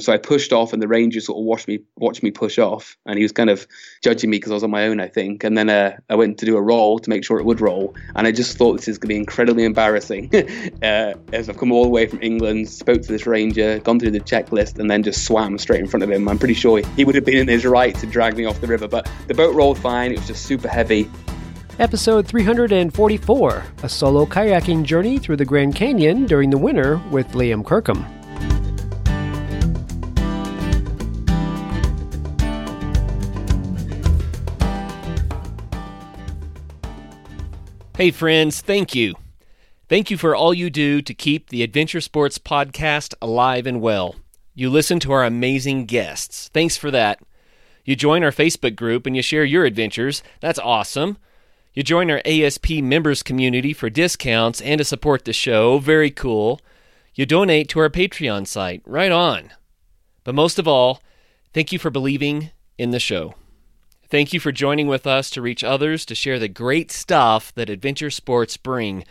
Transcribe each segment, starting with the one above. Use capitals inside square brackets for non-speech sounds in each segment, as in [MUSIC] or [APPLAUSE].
So I pushed off, and the ranger sort of watched me watched me push off, and he was kind of judging me because I was on my own, I think. And then uh, I went to do a roll to make sure it would roll, and I just thought this is going to be incredibly embarrassing. [LAUGHS] uh, as I've come all the way from England, spoke to this ranger, gone through the checklist, and then just swam straight in front of him. I'm pretty sure he would have been in his right to drag me off the river, but the boat rolled fine. It was just super heavy. Episode 344 A solo kayaking journey through the Grand Canyon during the winter with Liam Kirkham. Hey, friends, thank you. Thank you for all you do to keep the Adventure Sports Podcast alive and well. You listen to our amazing guests. Thanks for that. You join our Facebook group and you share your adventures. That's awesome. You join our ASP members community for discounts and to support the show. Very cool. You donate to our Patreon site. Right on. But most of all, thank you for believing in the show. Thank you for joining with us to reach others to share the great stuff that adventure sports bring.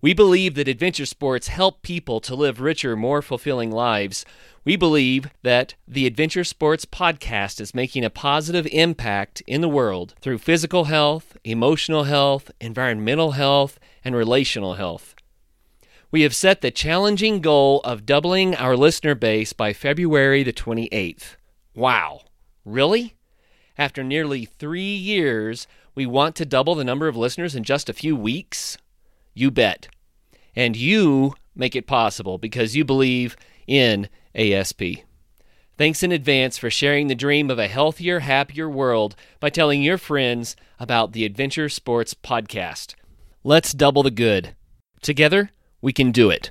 We believe that adventure sports help people to live richer, more fulfilling lives. We believe that the Adventure Sports Podcast is making a positive impact in the world through physical health, emotional health, environmental health, and relational health. We have set the challenging goal of doubling our listener base by February the 28th. Wow. Really? After nearly three years, we want to double the number of listeners in just a few weeks? You bet. And you make it possible because you believe in ASP. Thanks in advance for sharing the dream of a healthier, happier world by telling your friends about the Adventure Sports Podcast. Let's double the good. Together, we can do it.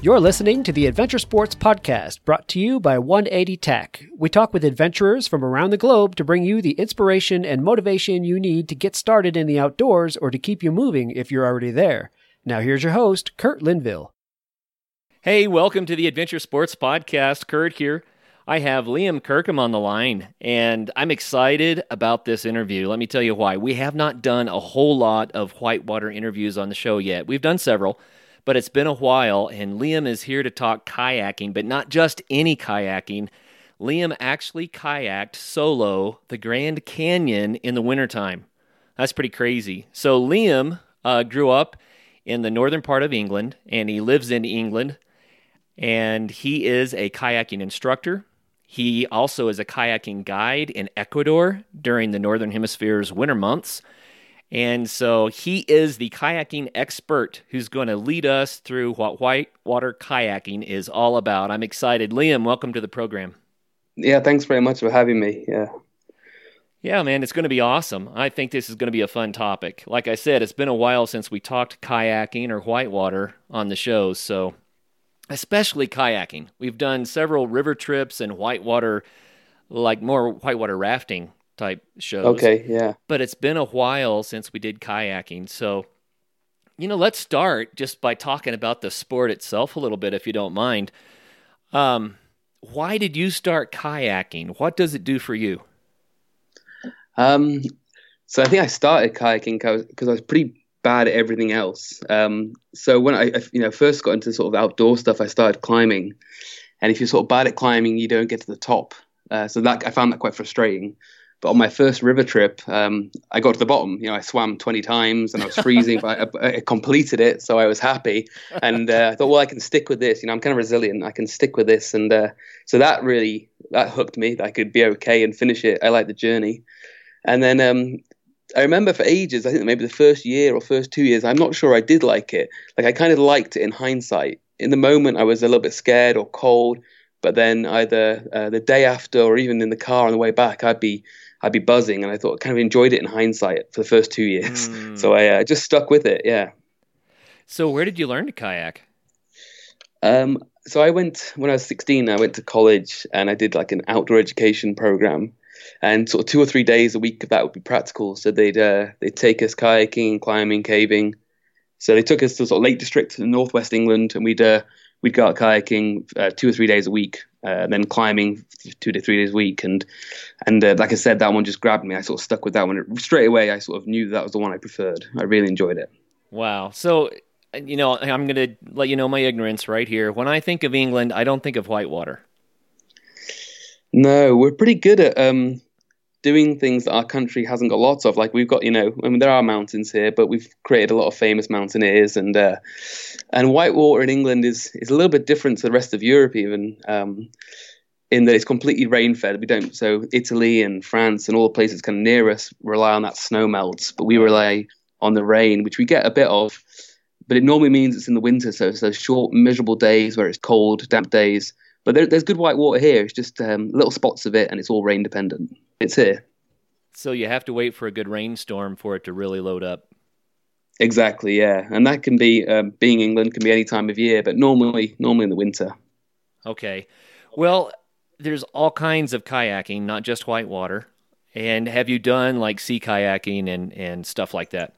You're listening to the Adventure Sports Podcast, brought to you by 180 Tech. We talk with adventurers from around the globe to bring you the inspiration and motivation you need to get started in the outdoors or to keep you moving if you're already there. Now, here's your host, Kurt Linville. Hey, welcome to the Adventure Sports Podcast. Kurt here. I have Liam Kirkham on the line, and I'm excited about this interview. Let me tell you why. We have not done a whole lot of whitewater interviews on the show yet. We've done several but it's been a while, and Liam is here to talk kayaking, but not just any kayaking. Liam actually kayaked solo the Grand Canyon in the wintertime. That's pretty crazy. So, Liam uh, grew up in the northern part of England, and he lives in England, and he is a kayaking instructor. He also is a kayaking guide in Ecuador during the Northern Hemisphere's winter months. And so he is the kayaking expert who's going to lead us through what whitewater kayaking is all about. I'm excited. Liam, welcome to the program. Yeah, thanks very much for having me. Yeah. Yeah, man, it's going to be awesome. I think this is going to be a fun topic. Like I said, it's been a while since we talked kayaking or whitewater on the show, so especially kayaking. We've done several river trips and whitewater, like more whitewater rafting type shows. Okay, yeah. But it's been a while since we did kayaking. So, you know, let's start just by talking about the sport itself a little bit, if you don't mind. Um, why did you start kayaking? What does it do for you? Um, so I think I started kayaking because I was pretty bad at everything else. Um, so when I, you know, first got into sort of outdoor stuff, I started climbing. And if you're sort of bad at climbing, you don't get to the top. Uh, so that I found that quite frustrating. But on my first river trip, um, I got to the bottom. You know, I swam 20 times and I was freezing, [LAUGHS] but I, I, completed it, so I was happy. And uh, I thought, well, I can stick with this. You know, I'm kind of resilient. I can stick with this, and uh, so that really that hooked me. That I could be okay and finish it. I like the journey. And then um, I remember for ages, I think maybe the first year or first two years, I'm not sure I did like it. Like I kind of liked it in hindsight. In the moment, I was a little bit scared or cold. But then either uh, the day after or even in the car on the way back, I'd be I'd be buzzing, and I thought kind of enjoyed it in hindsight for the first two years. Mm. [LAUGHS] So I uh, just stuck with it. Yeah. So where did you learn to kayak? Um, so I went when I was 16. I went to college and I did like an outdoor education program, and sort of two or three days a week of that would be practical. So they'd uh, they'd take us kayaking, climbing, caving. So they took us to sort of Lake District in northwest England, and we'd uh, we'd go out kayaking uh, two or three days a week, uh, and then climbing two to three days a week. And and uh, like I said, that one just grabbed me. I sort of stuck with that one straight away. I sort of knew that was the one I preferred. I really enjoyed it. Wow. So you know, I'm going to let you know my ignorance right here. When I think of England, I don't think of whitewater. No, we're pretty good at um, doing things that our country hasn't got lots of. Like we've got, you know, I mean, there are mountains here, but we've created a lot of famous mountaineers, and uh, and whitewater in England is is a little bit different to the rest of Europe, even. Um, in that it's completely rain fed. We don't so Italy and France and all the places kind of near us rely on that snow melts, but we rely on the rain, which we get a bit of, but it normally means it's in the winter. So it's those short, miserable days where it's cold, damp days. But there, there's good white water here. It's just um, little spots of it, and it's all rain dependent. It's here. So you have to wait for a good rainstorm for it to really load up. Exactly, yeah, and that can be um, being England can be any time of year, but normally normally in the winter. Okay, well, there's all kinds of kayaking, not just whitewater. And have you done like sea kayaking and and stuff like that?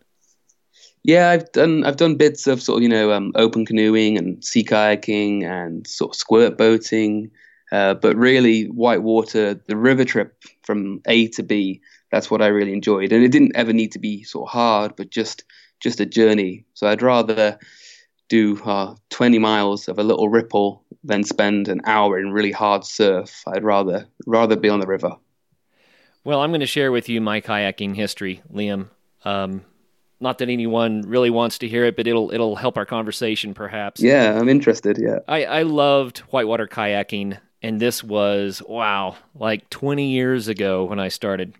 Yeah, I've done I've done bits of sort of you know um, open canoeing and sea kayaking and sort of squirt boating, uh, but really whitewater, the river trip from A to B, that's what I really enjoyed, and it didn't ever need to be sort of hard, but just just a journey. So I'd rather do uh, 20 miles of a little ripple than spend an hour in really hard surf. I'd rather rather be on the river. Well, I'm going to share with you my kayaking history, Liam. Um, not that anyone really wants to hear it, but it'll it'll help our conversation perhaps. Yeah, I'm interested. Yeah, I I loved whitewater kayaking, and this was wow, like 20 years ago when I started,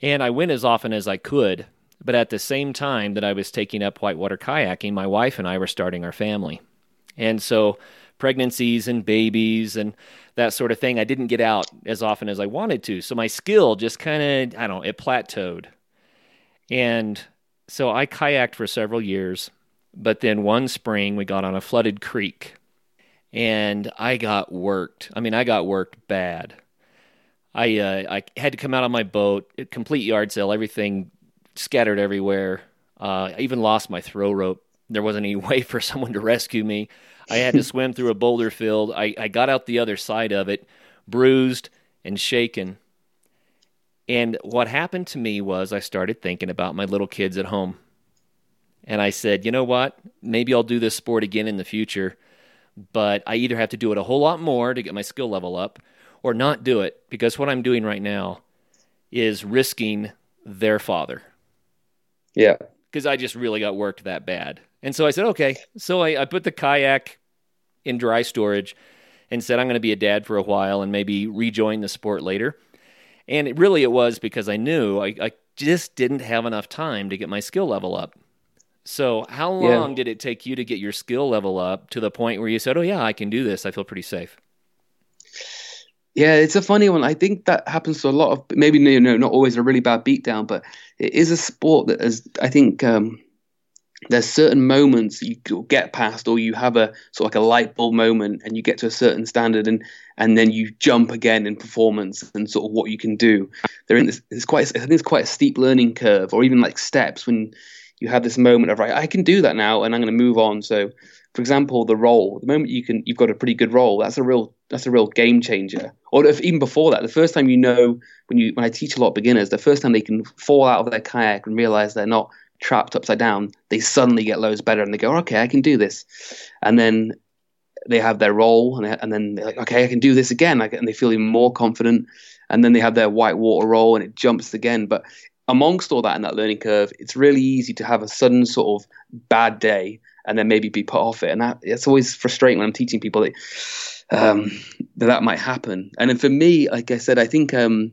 and I went as often as I could. But at the same time that I was taking up whitewater kayaking, my wife and I were starting our family, and so pregnancies and babies and that sort of thing, I didn't get out as often as I wanted to. So my skill just kind of I don't know, it plateaued, and so I kayaked for several years, but then one spring we got on a flooded creek and I got worked. I mean, I got worked bad. I uh, I had to come out on my boat, complete yard sale, everything scattered everywhere. Uh, I even lost my throw rope. There wasn't any [LAUGHS] way for someone to rescue me. I had to [LAUGHS] swim through a boulder field. I, I got out the other side of it, bruised and shaken. And what happened to me was I started thinking about my little kids at home. And I said, you know what? Maybe I'll do this sport again in the future, but I either have to do it a whole lot more to get my skill level up or not do it because what I'm doing right now is risking their father. Yeah. Because I just really got worked that bad. And so I said, okay. So I, I put the kayak in dry storage and said, I'm going to be a dad for a while and maybe rejoin the sport later. And it, really, it was because I knew I, I, just didn't have enough time to get my skill level up. So, how long yeah. did it take you to get your skill level up to the point where you said, "Oh yeah, I can do this. I feel pretty safe"? Yeah, it's a funny one. I think that happens to a lot of maybe you know not always a really bad beatdown, but it is a sport that is I think um, there's certain moments you get past or you have a sort of like a light bulb moment and you get to a certain standard and and then you jump again in performance and sort of what you can do there in this it's quite I think it's quite a steep learning curve or even like steps when you have this moment of right I can do that now and I'm going to move on so for example the roll the moment you can you've got a pretty good roll that's a real that's a real game changer or if even before that the first time you know when you when I teach a lot of beginners the first time they can fall out of their kayak and realize they're not trapped upside down, they suddenly get loads better and they go, okay, I can do this. And then they have their roll and, and then they're like, okay, I can do this again. And they feel even more confident. And then they have their white water roll and it jumps again. But amongst all that and that learning curve, it's really easy to have a sudden sort of bad day and then maybe be put off it. And that it's always frustrating when I'm teaching people that um, that, that might happen. And then for me, like I said, I think um,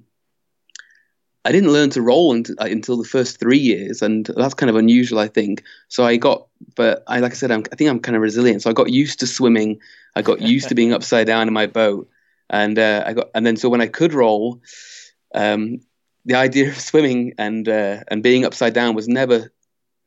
I didn't learn to roll until, uh, until the first three years, and that's kind of unusual, I think. So I got, but I like I said, I'm, I think I'm kind of resilient. So I got used to swimming. I got used to being [LAUGHS] upside down in my boat, and uh, I got, and then so when I could roll, um, the idea of swimming and uh, and being upside down was never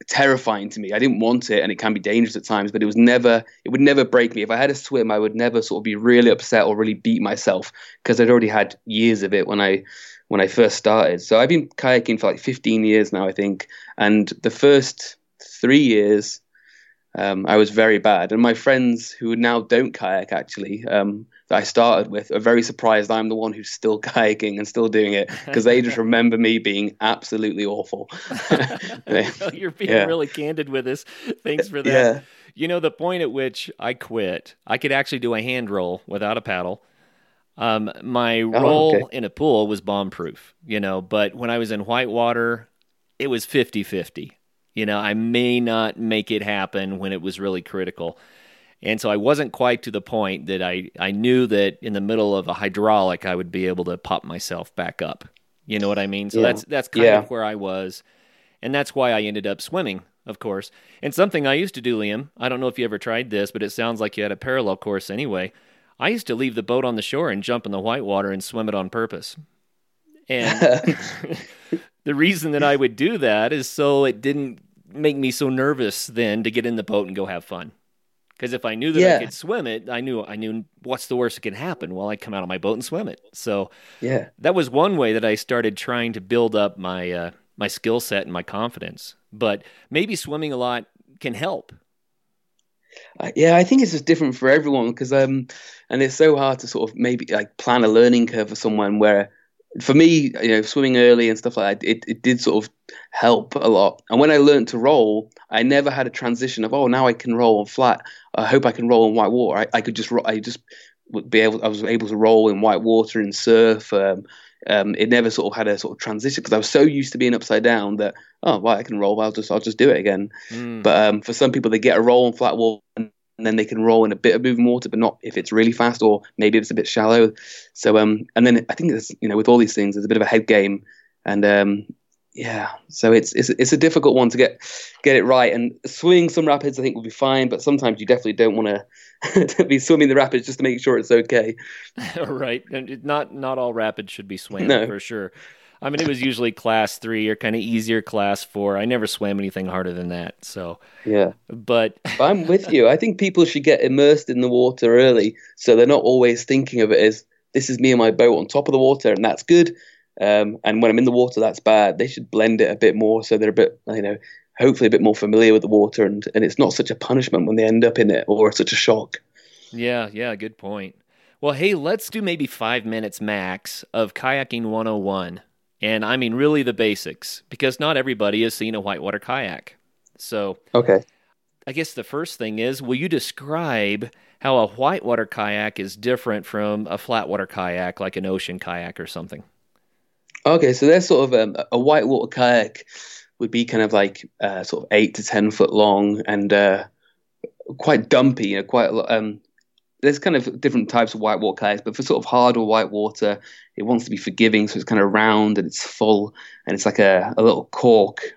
terrifying to me. I didn't want it, and it can be dangerous at times, but it was never, it would never break me. If I had to swim, I would never sort of be really upset or really beat myself because I'd already had years of it when I when I first started. So I've been kayaking for like 15 years now, I think. And the first three years, Um, I was very bad, and my friends who now don't kayak actually um, that I started with are very surprised I'm the one who's still [LAUGHS] kayaking and still doing it because they just [LAUGHS] remember me being absolutely awful. [LAUGHS] You're being yeah. really candid with us. Thanks for that. Yeah. You know, the point at which I quit, I could actually do a hand roll without a paddle. Um, my oh, roll okay. in a pool was bomb proof, you know, but when I was in whitewater, it was 50 50. You know, I may not make it happen when it was really critical. And so I wasn't quite to the point that I, I knew that in the middle of a hydraulic I would be able to pop myself back up. You know what I mean? So yeah. that's that's kind yeah. of where I was. And that's why I ended up swimming, of course. And something I used to do, Liam, I don't know if you ever tried this, but it sounds like you had a parallel course anyway. I used to leave the boat on the shore and jump in the white water and swim it on purpose. And [LAUGHS] the reason that I would do that is so it didn't make me so nervous then to get in the boat and go have fun. Because if I knew that yeah. I could swim it, I knew I knew what's the worst that can happen. Well, I come out of my boat and swim it. So yeah, that was one way that I started trying to build up my uh, my skill set and my confidence. But maybe swimming a lot can help. Uh, yeah, I think it's just different for everyone because um, and it's so hard to sort of maybe like plan a learning curve for someone where for me, you know, swimming early and stuff like that, it, it did sort of help a lot. And when I learned to roll, I never had a transition of, oh, now I can roll on flat. I hope I can roll in white water. I, I could just, I just would be able, I was able to roll in white water and surf. Um, um, it never sort of had a sort of transition because I was so used to being upside down that, oh, well, I can roll. I'll just, I'll just do it again. Mm. But um, for some people, they get a roll on flat water and and then they can roll in a bit of moving water, but not if it's really fast or maybe it's a bit shallow. So um, and then I think there's you know with all these things, there's a bit of a head game, and um, yeah, so it's it's it's a difficult one to get get it right. And swimming some rapids, I think will be fine, but sometimes you definitely don't want to [LAUGHS] be swimming the rapids just to make sure it's okay. [LAUGHS] right, and not not all rapids should be [LAUGHS] swam no. for sure. I mean, it was usually class three or kind of easier class four. I never swam anything harder than that. So yeah, but I'm with you. I think people should get immersed in the water early, so they're not always thinking of it as this is me and my boat on top of the water, and that's good. Um, and when I'm in the water, that's bad. They should blend it a bit more, so they're a bit, you know, hopefully a bit more familiar with the water, and and it's not such a punishment when they end up in it or such a shock. Yeah, yeah, good point. Well, hey, let's do maybe five minutes max of kayaking 101. And I mean, really the basics, because not everybody has seen a whitewater kayak. So, okay. I guess the first thing is will you describe how a whitewater kayak is different from a flatwater kayak, like an ocean kayak or something? Okay, so there's sort of um, a whitewater kayak would be kind of like uh, sort of eight to ten foot long and uh, quite dumpy, you know, quite a lot um, there's kind of different types of whitewater kayaks, but for sort of harder whitewater, it wants to be forgiving, so it's kind of round and it's full, and it's like a, a little cork.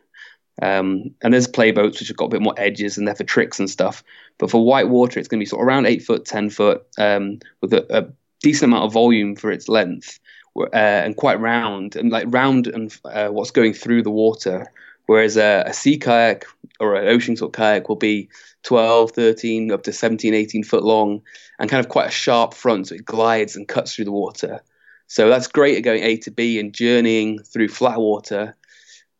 Um, and there's play boats which have got a bit more edges and they're for tricks and stuff. But for whitewater, it's going to be sort of around eight foot, ten foot, um, with a, a, decent amount of volume for its length, uh, and quite round and like round and uh, what's going through the water. Whereas a, a sea kayak or an ocean sort of kayak will be 12, 13, up to 17, 18 foot long, and kind of quite a sharp front, so it glides and cuts through the water. So that's great at going A to B and journeying through flat water,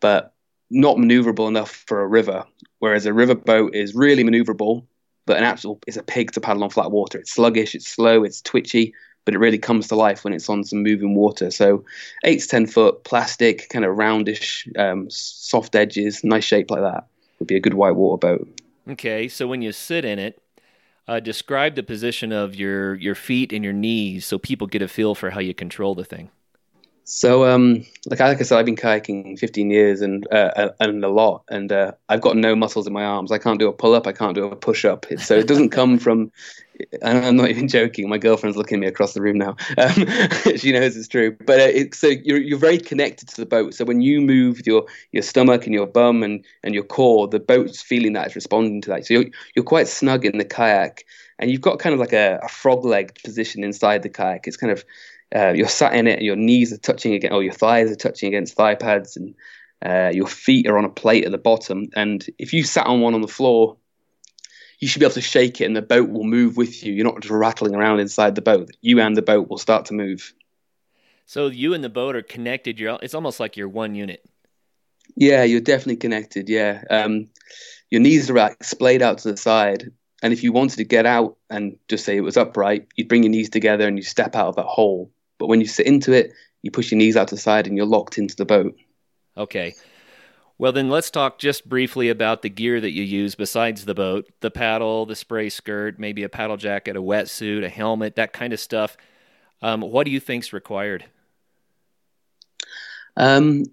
but not maneuverable enough for a river. Whereas a river boat is really maneuverable, but an actual is a pig to paddle on flat water. It's sluggish, it's slow, it's twitchy, but it really comes to life when it's on some moving water. So eight to ten foot plastic, kind of roundish, um, soft edges, nice shape like that would be a good white water boat. Okay, so when you sit in it, uh, describe the position of your your feet and your knees so people get a feel for how you control the thing. So, um, like, like I said, I've been kayaking 15 years and uh, and a lot, and uh, I've got no muscles in my arms. I can't do a pull up. I can't do a push up. So it doesn't come [LAUGHS] from. And I'm not even joking. My girlfriend's looking at me across the room now. Um, [LAUGHS] she knows it's true. But uh, it, so you're you're very connected to the boat. So when you move your your stomach and your bum and and your core, the boat's feeling that, it's responding to that. So you're you're quite snug in the kayak, and you've got kind of like a, a frog legged position inside the kayak. It's kind of uh, you're sat in it, your knees are touching against, or your thighs are touching against thigh pads, and uh, your feet are on a plate at the bottom. And if you sat on one on the floor, you should be able to shake it, and the boat will move with you. You're not just rattling around inside the boat. You and the boat will start to move. So you and the boat are connected. You're it's almost like you're one unit. Yeah, you're definitely connected. Yeah. Um, your knees are like splayed out to the side. And if you wanted to get out and just say it was upright, you'd bring your knees together and you step out of that hole. But when you sit into it, you push your knees out to the side and you're locked into the boat. Okay. Well, then let's talk just briefly about the gear that you use besides the boat the paddle, the spray skirt, maybe a paddle jacket, a wetsuit, a helmet, that kind of stuff. Um, what do you think's required? Um,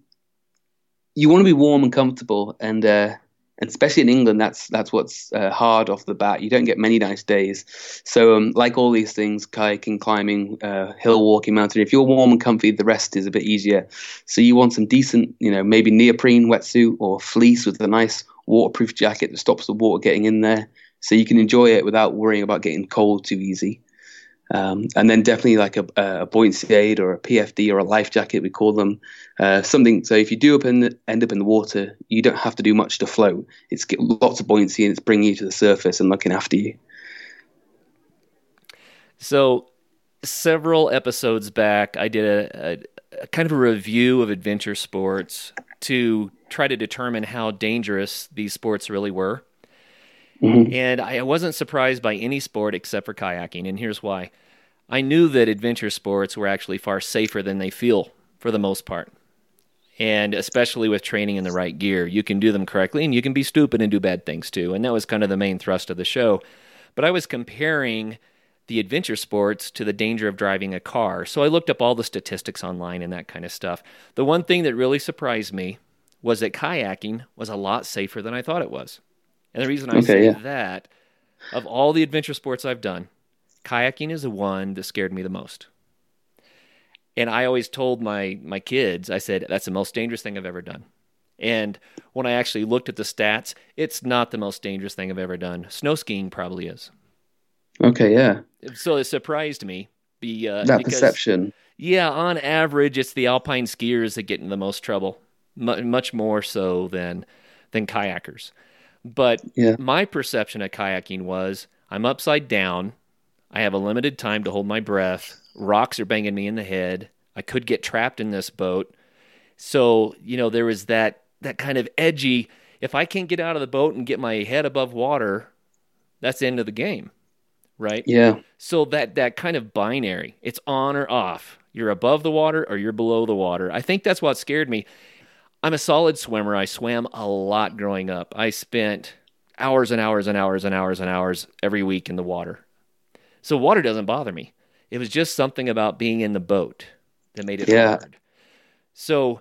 you want to be warm and comfortable, and uh, and especially in England, that's that's what's uh, hard off the bat. You don't get many nice days. So, um, like all these things, kayaking, climbing, uh, hill walking, mountain. If you're warm and comfy, the rest is a bit easier. So, you want some decent, you know, maybe neoprene wetsuit or fleece with a nice waterproof jacket that stops the water getting in there, so you can enjoy it without worrying about getting cold too easy. Um, and then definitely like a, a buoyancy aid or a PFD or a life jacket, we call them. Uh, something so if you do up in, end up in the water, you don't have to do much to float. It's get lots of buoyancy and it's bringing you to the surface and looking after you. So, several episodes back, I did a, a, a kind of a review of adventure sports to try to determine how dangerous these sports really were. Mm-hmm. And I wasn't surprised by any sport except for kayaking, and here's why. I knew that adventure sports were actually far safer than they feel for the most part. And especially with training in the right gear, you can do them correctly and you can be stupid and do bad things too. And that was kind of the main thrust of the show. But I was comparing the adventure sports to the danger of driving a car. So I looked up all the statistics online and that kind of stuff. The one thing that really surprised me was that kayaking was a lot safer than I thought it was. And the reason I okay, say yeah. that, of all the adventure sports I've done, kayaking is the one that scared me the most. And I always told my my kids, I said that's the most dangerous thing I've ever done. And when I actually looked at the stats, it's not the most dangerous thing I've ever done. Snow skiing probably is. Okay, yeah. So it surprised me. Be, uh, that because, perception. Yeah, on average, it's the alpine skiers that get in the most trouble, much more so than than kayakers. But yeah. my perception of kayaking was I'm upside down. I have a limited time to hold my breath. Rocks are banging me in the head. I could get trapped in this boat. So, you know, there was that that kind of edgy if I can't get out of the boat and get my head above water, that's the end of the game. Right? Yeah. So that that kind of binary, it's on or off. You're above the water or you're below the water. I think that's what scared me. I'm a solid swimmer. I swam a lot growing up. I spent hours and hours and hours and hours and hours every week in the water. So water doesn't bother me. It was just something about being in the boat that made it yeah. hard. So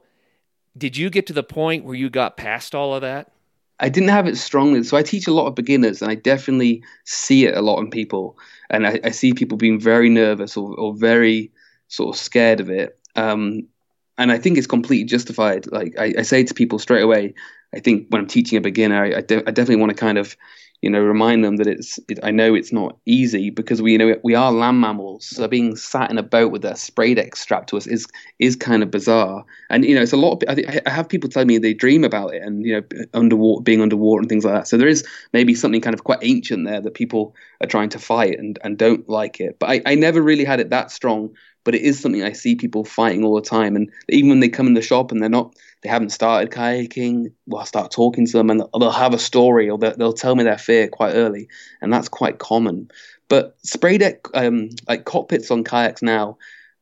did you get to the point where you got past all of that? I didn't have it strongly. So I teach a lot of beginners and I definitely see it a lot in people. And I, I see people being very nervous or, or very sort of scared of it. Um, and I think it's completely justified. Like I, I, say to people straight away, I think when I'm teaching a beginner, I, I, de- I definitely want to kind of, you know, remind them that it's. It, I know it's not easy because we you know we are land mammals, so being sat in a boat with a spray deck strapped to us is is kind of bizarre. And you know, it's a lot. Of, I, I have people tell me they dream about it, and you know, underwater, being underwater, and things like that. So there is maybe something kind of quite ancient there that people are trying to fight and and don't like it. But I, I never really had it that strong but it is something I see people fighting all the time. And even when they come in the shop and they're not, they haven't started kayaking, well, I'll start talking to them and they'll have a story or they'll, they'll tell me their fear quite early, and that's quite common. But spray deck, um, like cockpits on kayaks now,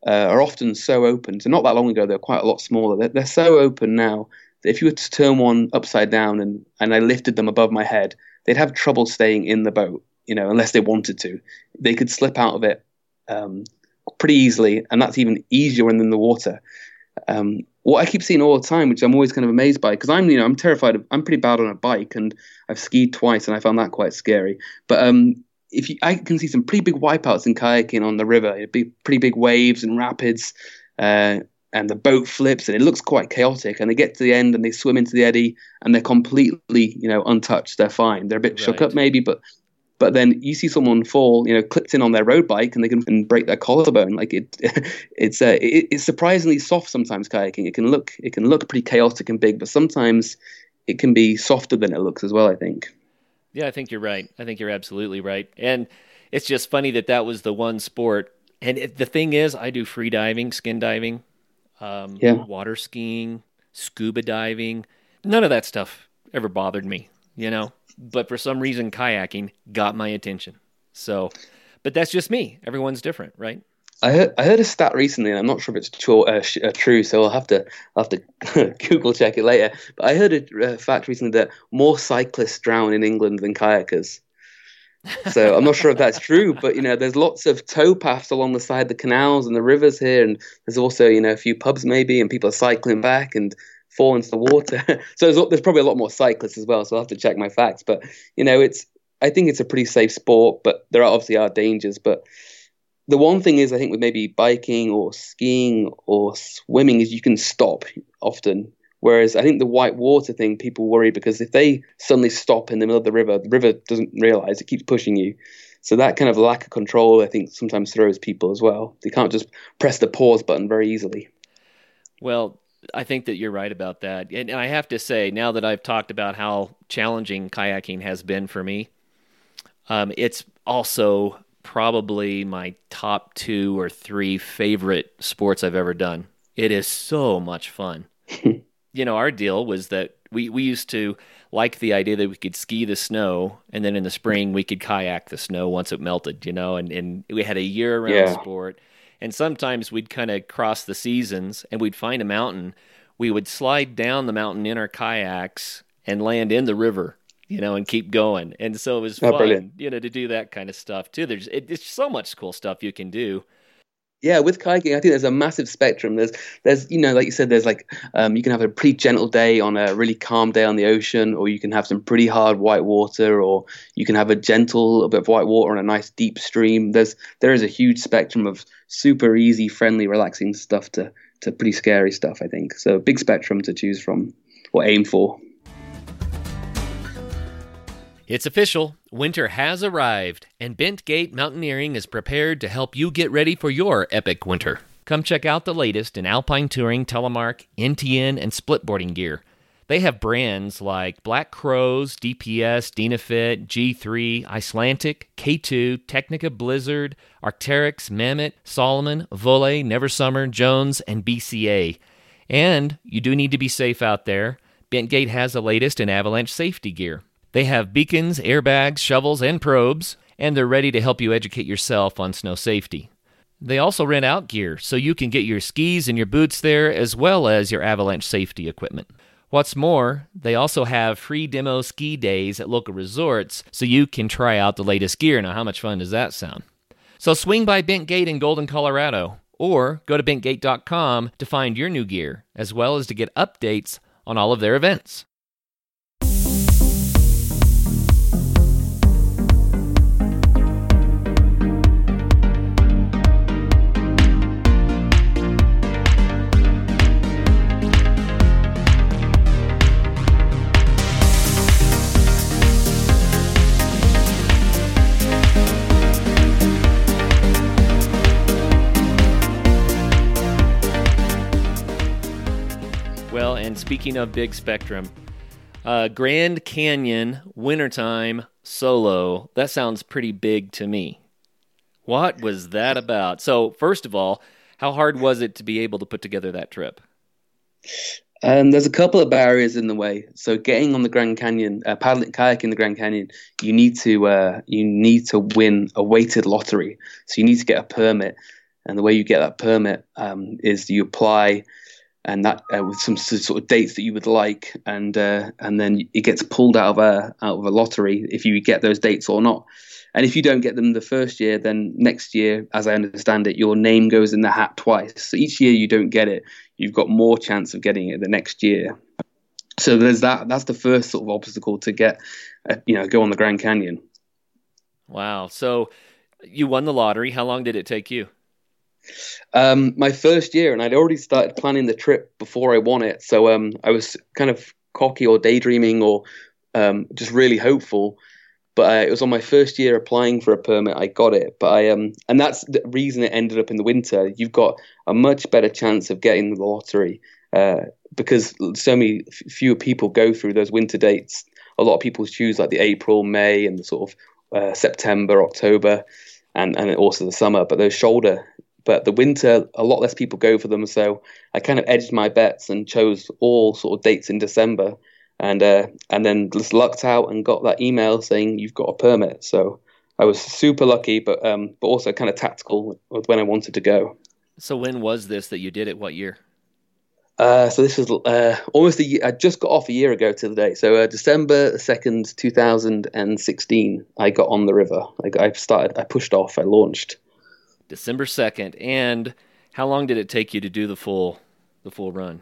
uh, are often so open. So not that long ago, they were quite a lot smaller. They're, they're so open now that if you were to turn one upside down and, and I lifted them above my head, they'd have trouble staying in the boat, you know, unless they wanted to. They could slip out of it um, pretty easily, and that's even easier when in the water. Um, what I keep seeing all the time, which I'm always kind of amazed by, because I'm you know I'm terrified. Of, I'm pretty bad on a bike, and I've skied twice, and I found that quite scary. But um, if you, I can see some pretty big wipeouts in kayaking on the river, big, pretty big waves and rapids, uh, and the boat flips, and it looks quite chaotic. And they get to the end, and they swim into the eddy, and they're completely you know untouched. They're fine. They're a bit right. shook up maybe, but but then you see someone fall, you know, clipped in on their road bike, and they can and break their collarbone. Like it, [LAUGHS] it's uh, it, it's surprisingly soft sometimes. Kayaking it can look it can look pretty chaotic and big, but sometimes it can be softer than it looks as well. I think. Yeah, I think you're right. I think you're absolutely right. And it's just funny that that was the one sport. And it, the thing is, I do free diving, skin diving, um, yeah. water skiing, scuba diving. None of that stuff ever bothered me. You know, but for some reason, kayaking got my attention. So, but that's just me. Everyone's different, right? I heard, I heard a stat recently, and I'm not sure if it's true, uh, sh- uh, true so I'll have to I'll have to [LAUGHS] Google check it later. But I heard a uh, fact recently that more cyclists drown in England than kayakers. So I'm not sure if that's true, [LAUGHS] but you know, there's lots of towpaths along the side of the canals and the rivers here, and there's also you know a few pubs maybe, and people are cycling back and fall into the water. [LAUGHS] so there's, there's probably a lot more cyclists as well. So I'll have to check my facts, but you know, it's I think it's a pretty safe sport, but there are obviously are dangers, but the one thing is, I think with maybe biking or skiing or swimming is you can stop often. Whereas I think the white water thing, people worry because if they suddenly stop in the middle of the river, the river doesn't realize it keeps pushing you. So that kind of lack of control, I think, sometimes throws people as well. They can't just press the pause button very easily. Well, I think that you're right about that. And I have to say, now that I've talked about how challenging kayaking has been for me, um, it's also probably my top two or three favorite sports I've ever done. It is so much fun. [LAUGHS] you know, our deal was that we, we used to like the idea that we could ski the snow and then in the spring we could kayak the snow once it melted, you know, and, and we had a year round yeah. sport. And sometimes we'd kind of cross the seasons and we'd find a mountain. We would slide down the mountain in our kayaks and land in the river you know, and keep going. And so it was oh, fun, brilliant. you know, to do that kind of stuff too. There's it, it's so much cool stuff you can do. Yeah, with kayaking, I think there's a massive spectrum. There's, there's, you know, like you said, there's like, um, you can have a pretty gentle day on a really calm day on the ocean, or you can have some pretty hard white water, or you can have a gentle a bit of white water on a nice deep stream. There's, there is a huge spectrum of super easy, friendly, relaxing stuff to, to pretty scary stuff. I think so. Big spectrum to choose from or aim for. It's official. Winter has arrived, and Bentgate Mountaineering is prepared to help you get ready for your epic winter. Come check out the latest in alpine touring, telemark, NTN, and splitboarding gear. They have brands like Black Crows, DPS, Dynafit, G3, Icelantic, K2, Tecnica Blizzard, Arc'teryx, Mammoth, Salomon, Voile, Neversummer, Jones, and BCA. And you do need to be safe out there. Bentgate has the latest in avalanche safety gear. They have beacons, airbags, shovels, and probes, and they're ready to help you educate yourself on snow safety. They also rent out gear, so you can get your skis and your boots there, as well as your avalanche safety equipment. What's more, they also have free demo ski days at local resorts, so you can try out the latest gear. Now, how much fun does that sound? So swing by Bentgate in Golden, Colorado, or go to bentgate.com to find your new gear, as well as to get updates on all of their events. Speaking of big spectrum, uh, Grand Canyon wintertime solo. That sounds pretty big to me. What was that about? So, first of all, how hard was it to be able to put together that trip? Um, there's a couple of barriers in the way. So, getting on the Grand Canyon, uh, paddling kayak in the Grand Canyon, you need to uh, you need to win a weighted lottery. So, you need to get a permit, and the way you get that permit um, is you apply and that uh, with some sort of dates that you would like, and uh, and then it gets pulled out of a out of a lottery if you get those dates or not. And if you don't get them the first year, then next year, as I understand it, your name goes in the hat twice. So each year you don't get it, you've got more chance of getting it the next year. So there's that. That's the first sort of obstacle to get, uh, you know, go on the Grand Canyon. Wow. So you won the lottery. How long did it take you? Um, my first year, and I'd already started planning the trip before I won it. So um, I was kind of cocky or daydreaming or um, just really hopeful. But uh, it was on my first year applying for a permit, I got it. But I um, and that's the reason it ended up in the winter. You've got a much better chance of getting the lottery uh, because so many fewer people go through those winter dates. A lot of people choose like the April, May, and the sort of uh, September, October, and and also the summer. But those shoulder but the winter, a lot less people go for them. So I kind of edged my bets and chose all sort of dates in December. and uh, and then just lucked out and got that email saying you've got a permit. So I was super lucky, but um, but also kind of tactical with when I wanted to go. So when was this that you did it? What year? Uh, so this was uh, almost a year. I just got off a year ago to the day. So uh, December second, two thousand and sixteen, I got on the river. I, I started. I pushed off. I launched. December second, and how long did it take you to do the full the full run?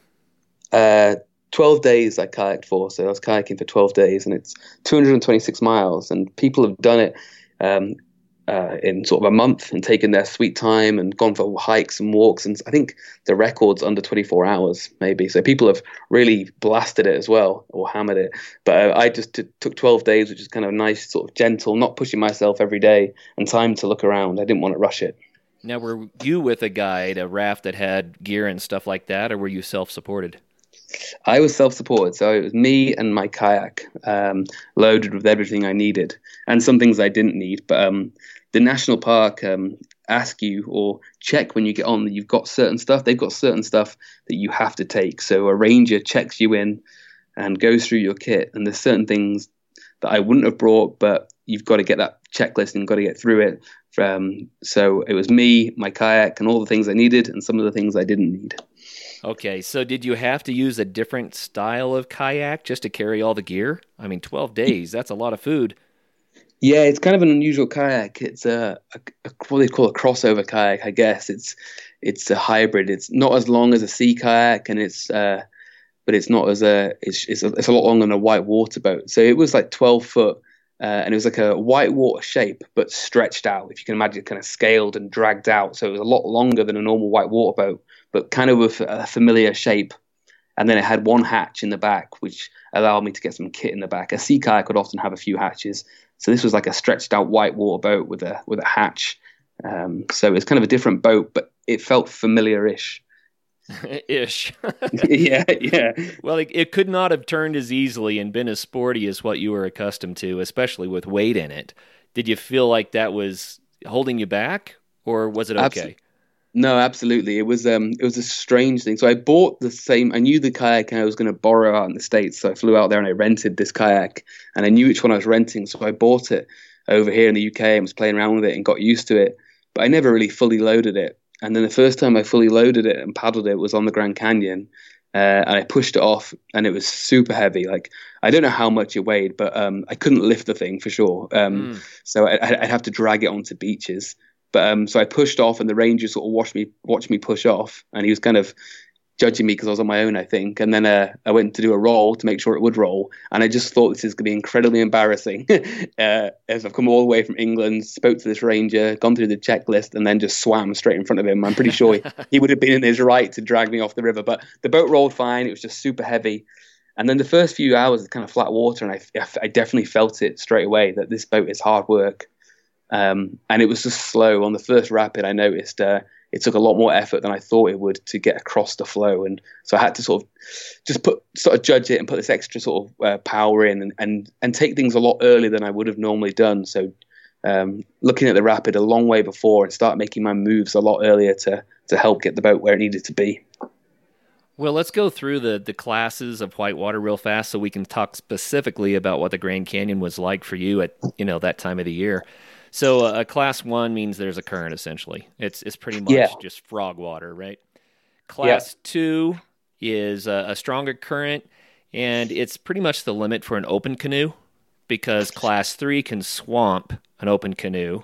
Uh, 12 days I kayaked for. So I was kayaking for 12 days and it's 226 miles. And people have done it um, uh, in sort of a month and taken their sweet time and gone for hikes and walks. And I think the record's under 24 hours, maybe. So people have really blasted it as well or hammered it. But uh, I just t- took 12 days, which is kind of nice, sort of gentle, not pushing myself every day and time to look around. I didn't want to rush it. Now, were you with a guide, a raft that had gear and stuff like that, or were you self supported? I was self-supported, so it was me and my kayak, um, loaded with everything I needed, and some things I didn't need. But um, the national park um, ask you or check when you get on that you've got certain stuff. They've got certain stuff that you have to take. So a ranger checks you in and goes through your kit, and there's certain things that I wouldn't have brought, but you've got to get that checklist and got to get through it. Um, so it was me, my kayak, and all the things I needed, and some of the things I didn't need. Okay, so did you have to use a different style of kayak just to carry all the gear? I mean, 12 days, that's a lot of food. Yeah, it's kind of an unusual kayak. It's a, a, a what they call a crossover kayak, I guess. It's it's a hybrid. It's not as long as a sea kayak, and it's uh, but it's not as a it's it's a, it's a lot longer than a white water boat. So it was like 12 foot, uh, and it was like a white water shape, but stretched out. If you can imagine, kind of scaled and dragged out. So it was a lot longer than a normal white water boat but kind of with a familiar shape. And then it had one hatch in the back, which allowed me to get some kit in the back. A sea kayak would often have a few hatches, so this was like a stretched out white water boat with a with a hatch. Um, so it's kind of a different boat, but it felt familiar-ish. [LAUGHS] Ish. [LAUGHS] yeah, yeah. Well, it, it, could not have turned as easily and been as sporty as what you were accustomed to, especially with weight in it. Did you feel like that was holding you back, or was it okay? Absolutely. No, absolutely. It was um it was a strange thing. So I bought the same I knew the kayak and I was gonna borrow out in the States. So I flew out there and I rented this kayak and I knew which one I was renting, so I bought it over here in the UK and was playing around with it and got used to it. But I never really fully loaded it. And then the first time I fully loaded it and paddled it was on the Grand Canyon. Uh, and I pushed it off, and it was super heavy. Like I don't know how much it weighed, but um, I couldn't lift the thing for sure. Um, mm. So I, would have to drag it onto beaches. But um, so I pushed off, and the ranger sort of watched me watched me push off, and he was kind of judging me because I was on my own, I think. And then uh, I went to do a roll to make sure it would roll, and I just thought this is going to be incredibly embarrassing. [LAUGHS] uh, as I've come all the way from England, spoke to this ranger, gone through the checklist, and then just swam straight in front of him. I'm pretty sure [LAUGHS] he, would have been in his right to drag me off the river, but the boat rolled fine. It was just super heavy. And then the first few hours, it's kind of flat water, and I, I definitely felt it straight away that this boat is hard work. Um, and it was just slow. On the first rapid, I noticed uh, it took a lot more effort than I thought it would to get across the flow, and so I had to sort of just put sort of judge it and put this extra sort of uh, power in, and, and and take things a lot earlier than I would have normally done. So um, looking at the rapid a long way before and start making my moves a lot earlier to to help get the boat where it needed to be. Well, let's go through the the classes of whitewater real fast, so we can talk specifically about what the Grand Canyon was like for you at you know that time of the year. So uh, a class one means there's a current essentially. It's it's pretty much yeah. just frog water, right? Class yeah. two is a, a stronger current, and it's pretty much the limit for an open canoe because class three can swamp an open canoe.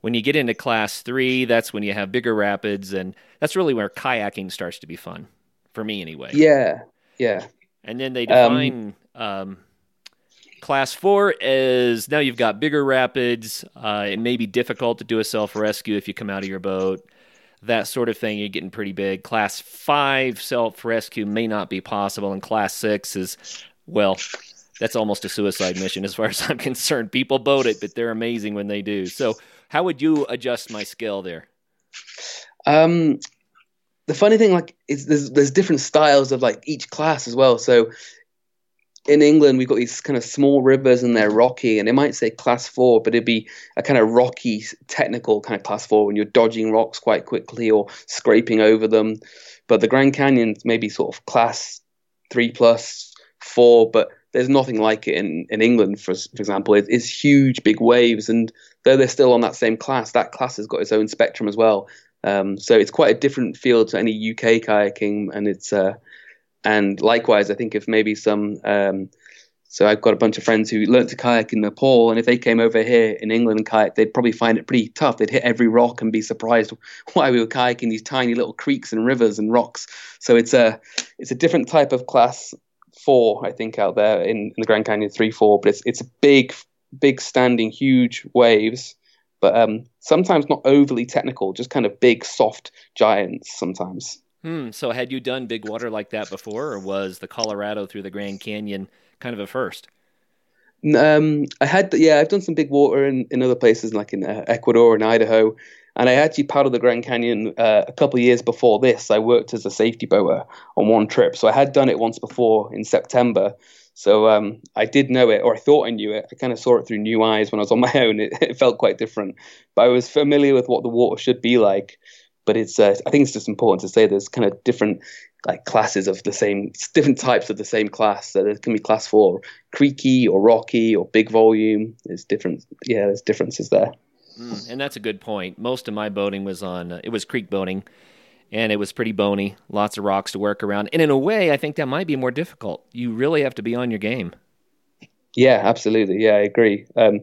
When you get into class three, that's when you have bigger rapids, and that's really where kayaking starts to be fun for me, anyway. Yeah, yeah. And then they define um, um, Class four is now you've got bigger rapids. Uh, it may be difficult to do a self rescue if you come out of your boat. That sort of thing, you're getting pretty big. Class five self rescue may not be possible, and class six is, well, that's almost a suicide mission as far as I'm [LAUGHS] concerned. People boat it, but they're amazing when they do. So, how would you adjust my scale there? Um, the funny thing, like, is there's there's different styles of like each class as well. So in England, we've got these kind of small rivers and they're rocky, and it might say class four, but it'd be a kind of rocky, technical kind of class four when you're dodging rocks quite quickly or scraping over them. But the Grand Canyon's maybe sort of class three plus, four, but there's nothing like it in, in England, for, for example. It, it's huge, big waves, and though they're still on that same class, that class has got its own spectrum as well. Um, so it's quite a different field to any UK kayaking, and it's uh, and likewise, I think if maybe some um, so I've got a bunch of friends who learnt to kayak in Nepal, and if they came over here in England and kayak, they'd probably find it pretty tough. They'd hit every rock and be surprised [LAUGHS] why we were kayaking these tiny little creeks and rivers and rocks. So it's a it's a different type of class four, I think, out there in, in the Grand Canyon three four, but it's it's a big, big standing, huge waves, but um, sometimes not overly technical, just kind of big, soft giants sometimes. Hmm. So had you done big water like that before, or was the Colorado through the Grand Canyon? kind of a first? Um, I had, yeah, I've done some big water in, in other places like in uh, Ecuador and Idaho, and I actually paddled the Grand Canyon uh, a couple of years before this. I worked as a safety boater on one trip, so I had done it once before in September. So um, I did know it, or I thought I knew it. I kind of saw it through new eyes when I was on [LAUGHS] my own. It, it felt quite different, but I was familiar with what the water should be like. But it's, uh, I think it's just important to say there's kind of different like classes of the same different types of the same class. So there can be class four creaky or rocky or big volume. There's different yeah, there's differences there. Mm, and that's a good point. Most of my boating was on uh, it was creek boating and it was pretty bony, lots of rocks to work around. And in a way, I think that might be more difficult. You really have to be on your game. Yeah, absolutely. Yeah, I agree. Um,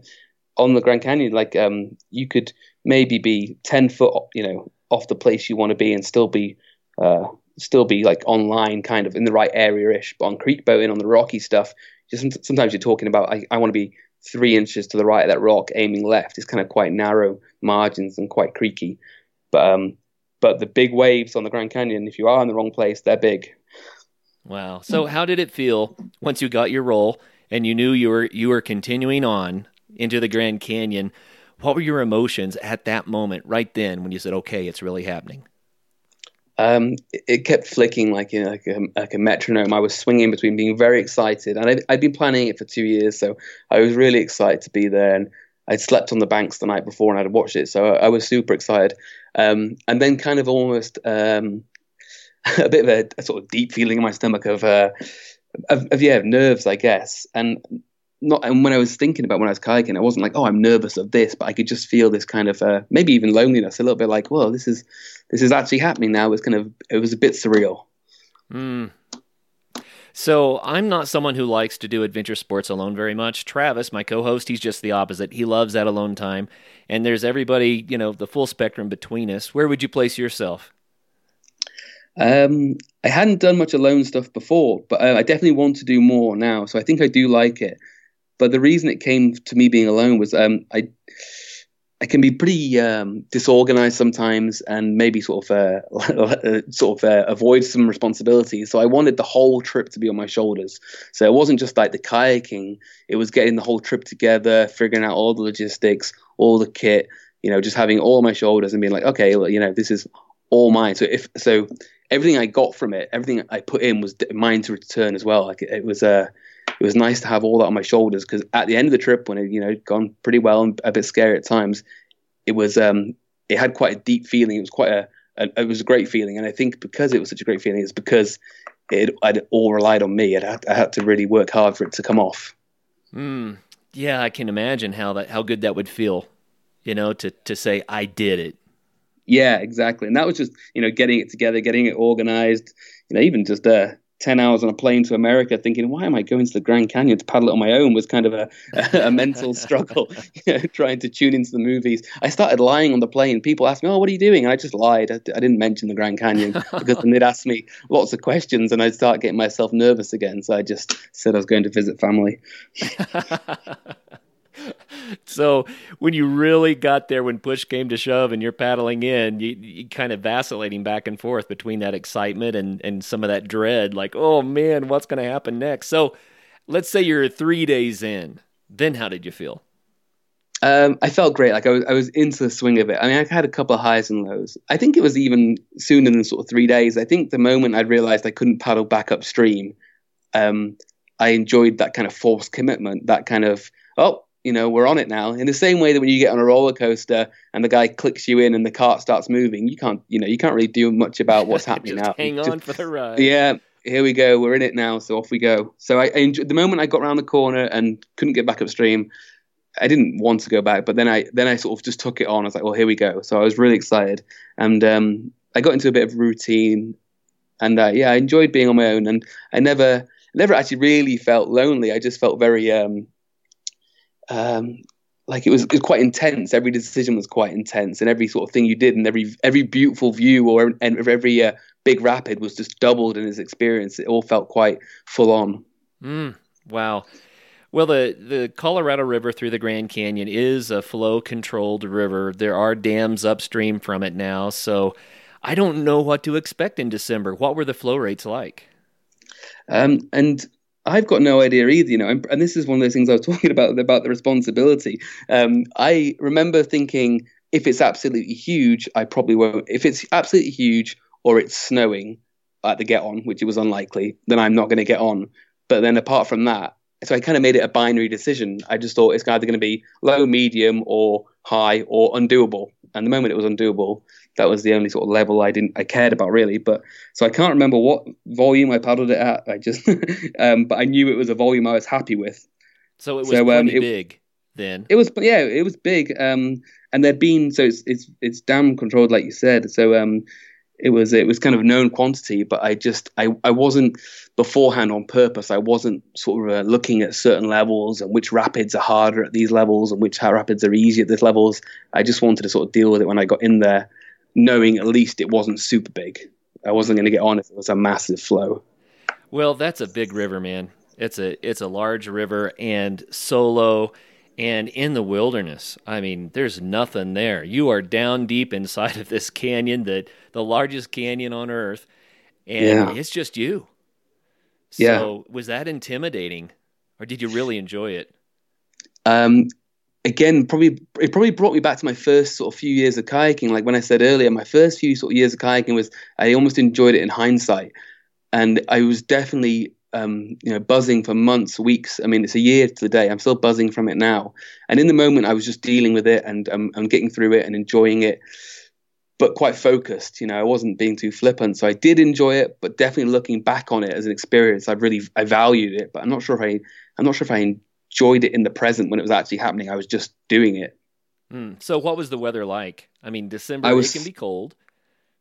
on the Grand Canyon, like um, you could maybe be ten foot, you know, off the place you want to be and still be uh, still be like online, kind of in the right area ish. But on creek boating, on the rocky stuff, just sometimes you're talking about I, I want to be three inches to the right of that rock, aiming left. It's kind of quite narrow margins and quite creaky. But um, but the big waves on the Grand Canyon, if you are in the wrong place, they're big. Wow. So how did it feel once you got your role and you knew you were you were continuing on into the Grand Canyon? What were your emotions at that moment, right then, when you said, "Okay, it's really happening"? um, it, kept flicking like you know, like a, like a metronome. I was swinging between being very excited, and I'd, I'd, been planning it for two years, so I was really excited to be there. And I'd slept on the banks the night before, and I'd watched it, so I, I was super excited. Um, and then, kind of almost um, [LAUGHS] a bit of a, a, sort of deep feeling in my stomach of, uh, of, of yeah, nerves, I guess. And not and when I was thinking about when I was kayaking, I wasn't like, oh, I'm nervous of this, but I could just feel this kind of uh, maybe even loneliness, a little bit like, well, this is this is actually happening now. It was kind of it was a bit surreal. Mm. So I'm not someone who likes to do adventure sports alone very much. Travis, my co-host, he's just the opposite. He loves that alone time, and there's everybody, you know, the full spectrum between us. Where would you place yourself? Um, I hadn't done much alone stuff before, but uh, I definitely want to do more now. So I think I do like it. But the reason it came to me being alone was um, I I can be pretty um, disorganized sometimes, and maybe sort of [LAUGHS] uh, sort of uh, avoid some responsibilities. So I wanted the whole trip to be on my shoulders. So it wasn't just like the kayaking; it was getting the whole trip together, figuring out all the logistics, all the kit. You know, just having all my shoulders and being like, okay, you know, this is all mine. So if so, everything I got from it, everything I put in was mine to return as well. Like it, it was a uh, it was nice to have all that on my shoulders because at the end of the trip, when it you know gone pretty well and a bit scary at times, it was um it had quite a deep feeling. It was quite a, a it was a great feeling, and I think because it was such a great feeling, it's because it I'd all relied on me. i had, I had to really work hard for it to come off. Mm, yeah, I can imagine how that how good that would feel. You know, to to say I did it. Yeah, exactly. And that was just, you know, getting it together, getting it organized, you know, even just uh, 10 hours on a plane to America thinking, why am I going to the Grand Canyon to paddle it on my own was kind of a, [LAUGHS] a, a mental [LAUGHS] struggle, [LAUGHS] you know, trying to tune into the movies. I started lying on the plane. People asked me, oh, what are you doing? And I just lied. I, I didn't mention the Grand Canyon because then they'd ask me lots of questions and I'd start getting myself nervous again. So I just said I was going to visit family. So when you really got there, when push came to shove and you're paddling in, you, you kind of vacillating back and forth between that excitement and, and some of that dread, like, oh man, what's going to happen next? So let's say you're three days in. Then how did you feel? Um, I felt great. Like I was, I was into the swing of it. I mean, I had a couple of highs and lows. I think it was even sooner than sort of three days. I think the moment I realized I couldn't paddle back upstream, um, I enjoyed that kind of forced commitment. That kind of, oh, you know, we're on it now. In the same way that when you get on a roller coaster and the guy clicks you in and the cart starts moving, you can't, you know, you can't really do much about what's [LAUGHS] happening just now. Hang just, on for the ride. Yeah, here we go, we're in it now, so off we go. So I, I enjoyed, the moment I got around the corner and couldn't get back upstream. I didn't want to go back, but then I then I sort of just took it on. I was like, well, here we go. So I was really excited, and um, I got into a bit of routine, and uh, yeah, I enjoyed being on my own, and I never never actually really felt lonely. I just felt very um, um, like it was, it was quite intense. Every decision was quite intense, and every sort of thing you did, and every every beautiful view or and every uh, big rapid was just doubled in his experience. It all felt quite full on. Mm, wow. Well, the, the Colorado River through the Grand Canyon is a flow controlled river. There are dams upstream from it now. So I don't know what to expect in December. What were the flow rates like? Um, and I've got no idea either, you know. And this is one of those things I was [LAUGHS] talking about about the responsibility. Um, I remember thinking, if it's absolutely huge, I probably won't. If it's absolutely huge or it's snowing at the get on, which it was unlikely, then I'm not going to get on. But then apart from that, so I kind of made it a binary decision. I just thought it's either going to be low, medium, or high, or undoable. And the moment it was undoable, that was the only sort of level I didn't I cared about really. But so I can't remember what volume I paddled it at. I just, [LAUGHS] um, but I knew it was a volume I was happy with. So it was so, um, pretty it, big then. It was yeah, it was big. Um, and there'd been so it's it's it's dam controlled like you said. So um, it was it was kind of known quantity, but I just I, I wasn't beforehand on purpose. I wasn't sort of uh, looking at certain levels and which rapids are harder at these levels and which rapids are easier at these levels. I just wanted to sort of deal with it when I got in there, knowing at least it wasn't super big. I wasn't going to get on if it was a massive flow. Well, that's a big river, man. It's a it's a large river and solo and in the wilderness. I mean, there's nothing there. You are down deep inside of this canyon, that the largest canyon on earth, and yeah. it's just you. So, yeah. was that intimidating, or did you really enjoy it? Um, again, probably it probably brought me back to my first sort of few years of kayaking. Like when I said earlier, my first few sort of years of kayaking was I almost enjoyed it in hindsight, and I was definitely um, you know, buzzing for months, weeks. I mean, it's a year to the day. I'm still buzzing from it now. And in the moment, I was just dealing with it and um, I'm getting through it and enjoying it, but quite focused. You know, I wasn't being too flippant. So I did enjoy it, but definitely looking back on it as an experience, I really I valued it. But I'm not sure if I I'm not sure if I enjoyed it in the present when it was actually happening. I was just doing it. Mm. So what was the weather like? I mean, December was, it can be cold.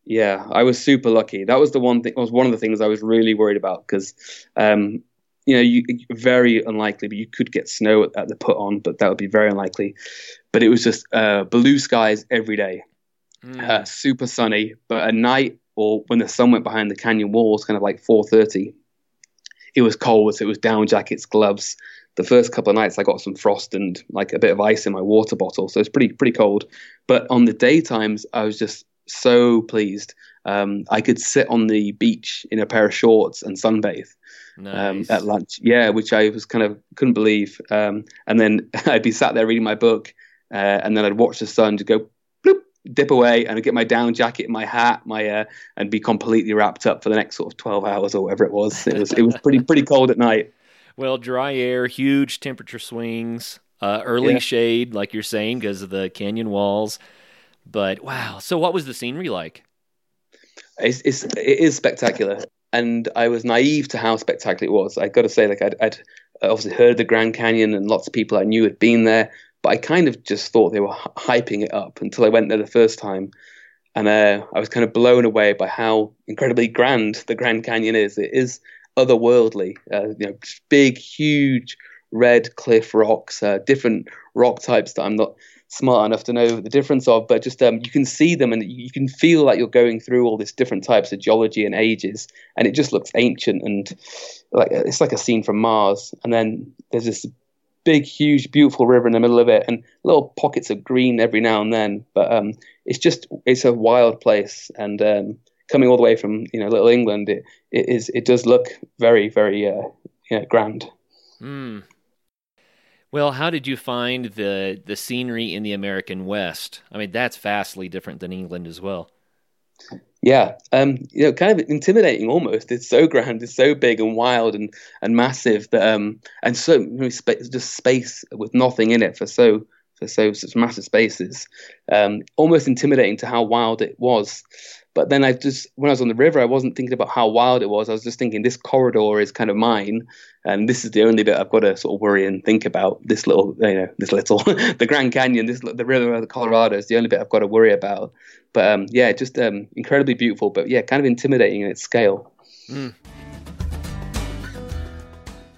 Yeah, I was super lucky. That was the one thing. Was one of the things I was really worried about because, um, you know, you very unlikely, but you could get snow at, at, the put on, but that would be very unlikely. But it was just uh, blue skies every day, mm. uh, super sunny. But at night or when the sun went behind the canyon walls, kind of like 4:30, it was cold. So it was down jackets, gloves. The first couple of nights, I got some frost and like a bit of ice in my water bottle, so it's pretty pretty cold. But on the daytimes, I was just so pleased. Um, I could sit on the beach in a pair of shorts and sunbathe um, nice. um, at lunch. Yeah, which I was kind of couldn't believe. Um, and then [LAUGHS] I'd be sat there reading my book, uh, and then I'd watch the sun just go bloop, dip away, and I'd get my down jacket, my hat, my uh, and be completely wrapped up for the next sort of twelve hours or whatever it was. It was it was pretty pretty cold at night. Well, dry air, huge temperature swings, uh, early yeah. shade, like you're saying, because of the canyon walls. But wow, so what was the scenery like? It's, it's it is spectacular, and I was naive to how spectacular it was. I got to say, like I'd, I'd obviously heard of the Grand Canyon, and lots of people I knew had been there, but I kind of just thought they were hyping it up until I went there the first time, and uh, I was kind of blown away by how incredibly grand the Grand Canyon is. It is otherworldly, uh, you know, big, huge red cliff rocks, uh, different rock types that I'm not smart enough to know the difference of, but just um, you can see them and you can feel like you're going through all these different types of geology and ages, and it just looks ancient and like it's like a scene from Mars. And then there's this big, huge, beautiful river in the middle of it, and little pockets of green every now and then. But um, it's just it's a wild place, and um, coming all the way from you know little England, it, it is it does look very, very uh, you know, grand. Mm, well, how did you find the the scenery in the American West? I mean, that's vastly different than England as well. Yeah, um, you know, kind of intimidating almost. It's so grand, it's so big and wild and, and massive that um, and so you know, sp- just space with nothing in it for so for so such massive spaces. Um, almost intimidating to how wild it was. But then I just, when I was on the river, I wasn't thinking about how wild it was. I was just thinking this corridor is kind of mine, and this is the only bit I've got to sort of worry and think about. This little, you know, this little, [LAUGHS] the Grand Canyon, this the river of the Colorado is the only bit I've got to worry about. But um, yeah, just um, incredibly beautiful, but yeah, kind of intimidating in its scale. Mm.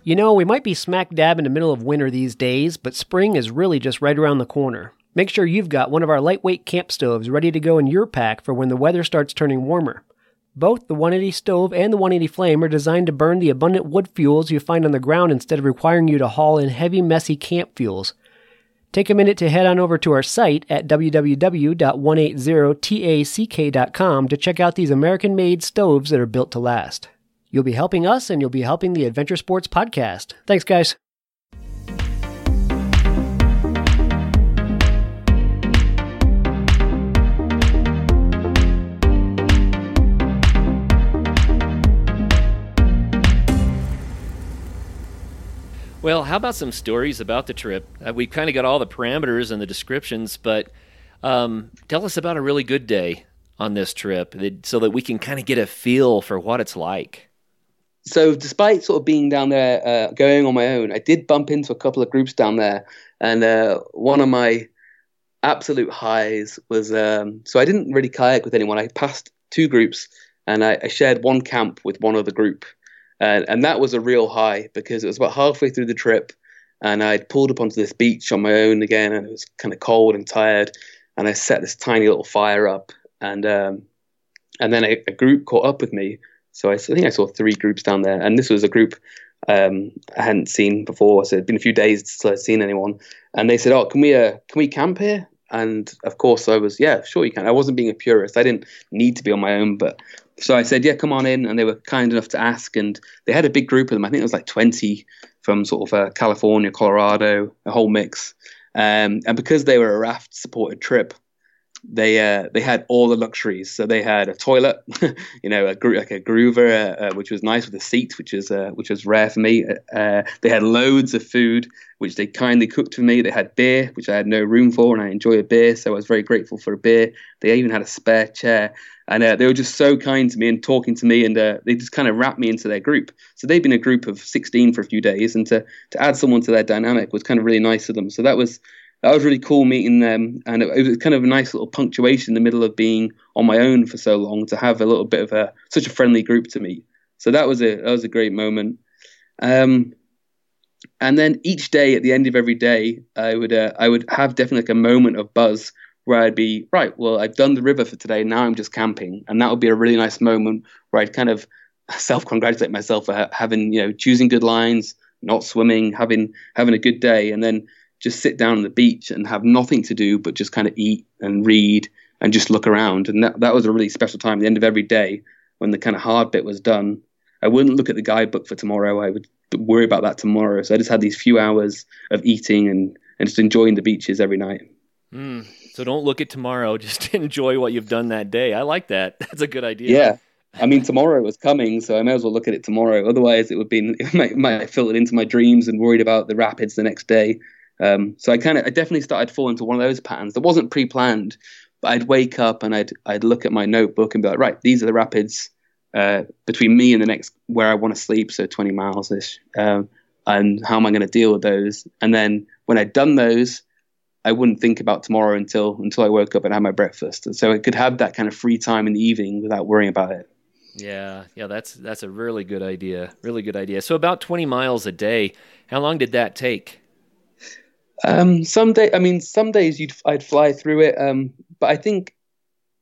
You know, we might be smack dab in the middle of winter these days, but spring is really just right around the corner. Make sure you've got one of our lightweight camp stoves ready to go in your pack for when the weather starts turning warmer. Both the 180 stove and the 180 flame are designed to burn the abundant wood fuels you find on the ground instead of requiring you to haul in heavy, messy camp fuels. Take a minute to head on over to our site at www.180tack.com to check out these American made stoves that are built to last. You'll be helping us and you'll be helping the Adventure Sports Podcast. Thanks, guys. Well, how about some stories about the trip? Uh, we kind of got all the parameters and the descriptions, but um, tell us about a really good day on this trip so that we can kind of get a feel for what it's like. So, despite sort of being down there, uh, going on my own, I did bump into a couple of groups down there, and uh, one of my absolute highs was um, so I didn't really kayak with anyone. I passed two groups, and I, I shared one camp with one other group, and, and that was a real high because it was about halfway through the trip and I'd pulled up onto this beach on my own again and it was kind of cold and tired. And I set this tiny little fire up and um, and then a, a, group caught up with me. So I, I, think I saw three groups down there and this was a group um, I hadn't seen before. So it'd been a few days since I'd seen anyone. And they said oh can we uh, can we camp here? And of course I was yeah sure you can. I wasn't being a purist. I didn't need to be on my own but so I said, yeah, come on in. And they were kind enough to ask. And they had a big group of them. I think it was like 20 from sort of uh, California, Colorado, a whole mix. Um, and because they were a raft supported trip, they uh, they had all the luxuries. So they had a toilet, [LAUGHS] you know, a like a groover, uh, uh, which was nice with a seat, which is uh, which was rare for me. Uh, they had loads of food, which they kindly cooked for me. They had beer, which I had no room for, and I enjoy a beer, so I was very grateful for a beer. They even had a spare chair, and uh, they were just so kind to me and talking to me, and they just kind of wrapped me into their group. So they've been a group of 16 for a few days, and to to add someone to their dynamic was kind of really nice of them. So that was that was really cool meeting them, and it, it, was kind of a nice little punctuation in the middle of being on my own for so long to have a little bit of a such a friendly group to meet. So that was a that was a great moment. Um, and then each day, at the end of every day, I would uh, I would have definitely like a moment of buzz where I'd be right. Well, I've done the river for today. Now I'm just camping, and that would be a really nice moment where I'd kind of [LAUGHS] self-congratulate myself for having you know choosing good lines, not swimming, having having a good day, and then just sit down on the beach and have nothing to do but just kind of eat and read and just look around. And that, that was a really special time. At the end of every day, when the kind of hard bit was done, I wouldn't look at the guidebook for tomorrow. I would worry about that tomorrow. So I just had these few hours of eating and, and just enjoying the beaches every night. Mm. So don't look at tomorrow. [LAUGHS] Just enjoy what you've done that day. I like that. [LAUGHS] That's a good idea. Yeah. I mean, tomorrow was coming, so I may as well look at it tomorrow. Otherwise, it would be [LAUGHS] it might, might filtered into my dreams and worried about the rapids the next day. Um, so I kind of, I definitely started falling into one of those patterns that wasn't pre-planned, but I'd wake up and I'd, I'd look at my notebook and be like, right, these are the rapids uh, between me and the next where I want to sleep, so 20 miles ish, um, and how am I going to deal with those? And then when I'd done those, I wouldn't think about tomorrow until until I woke up and had my breakfast, and so I could have that kind of free time in the evening without worrying about it. Yeah, yeah, that's that's a really good idea. Really good idea. So about 20 miles a day. How long did that take? Um, some day, I mean, some days you'd I'd fly through it, um, but I think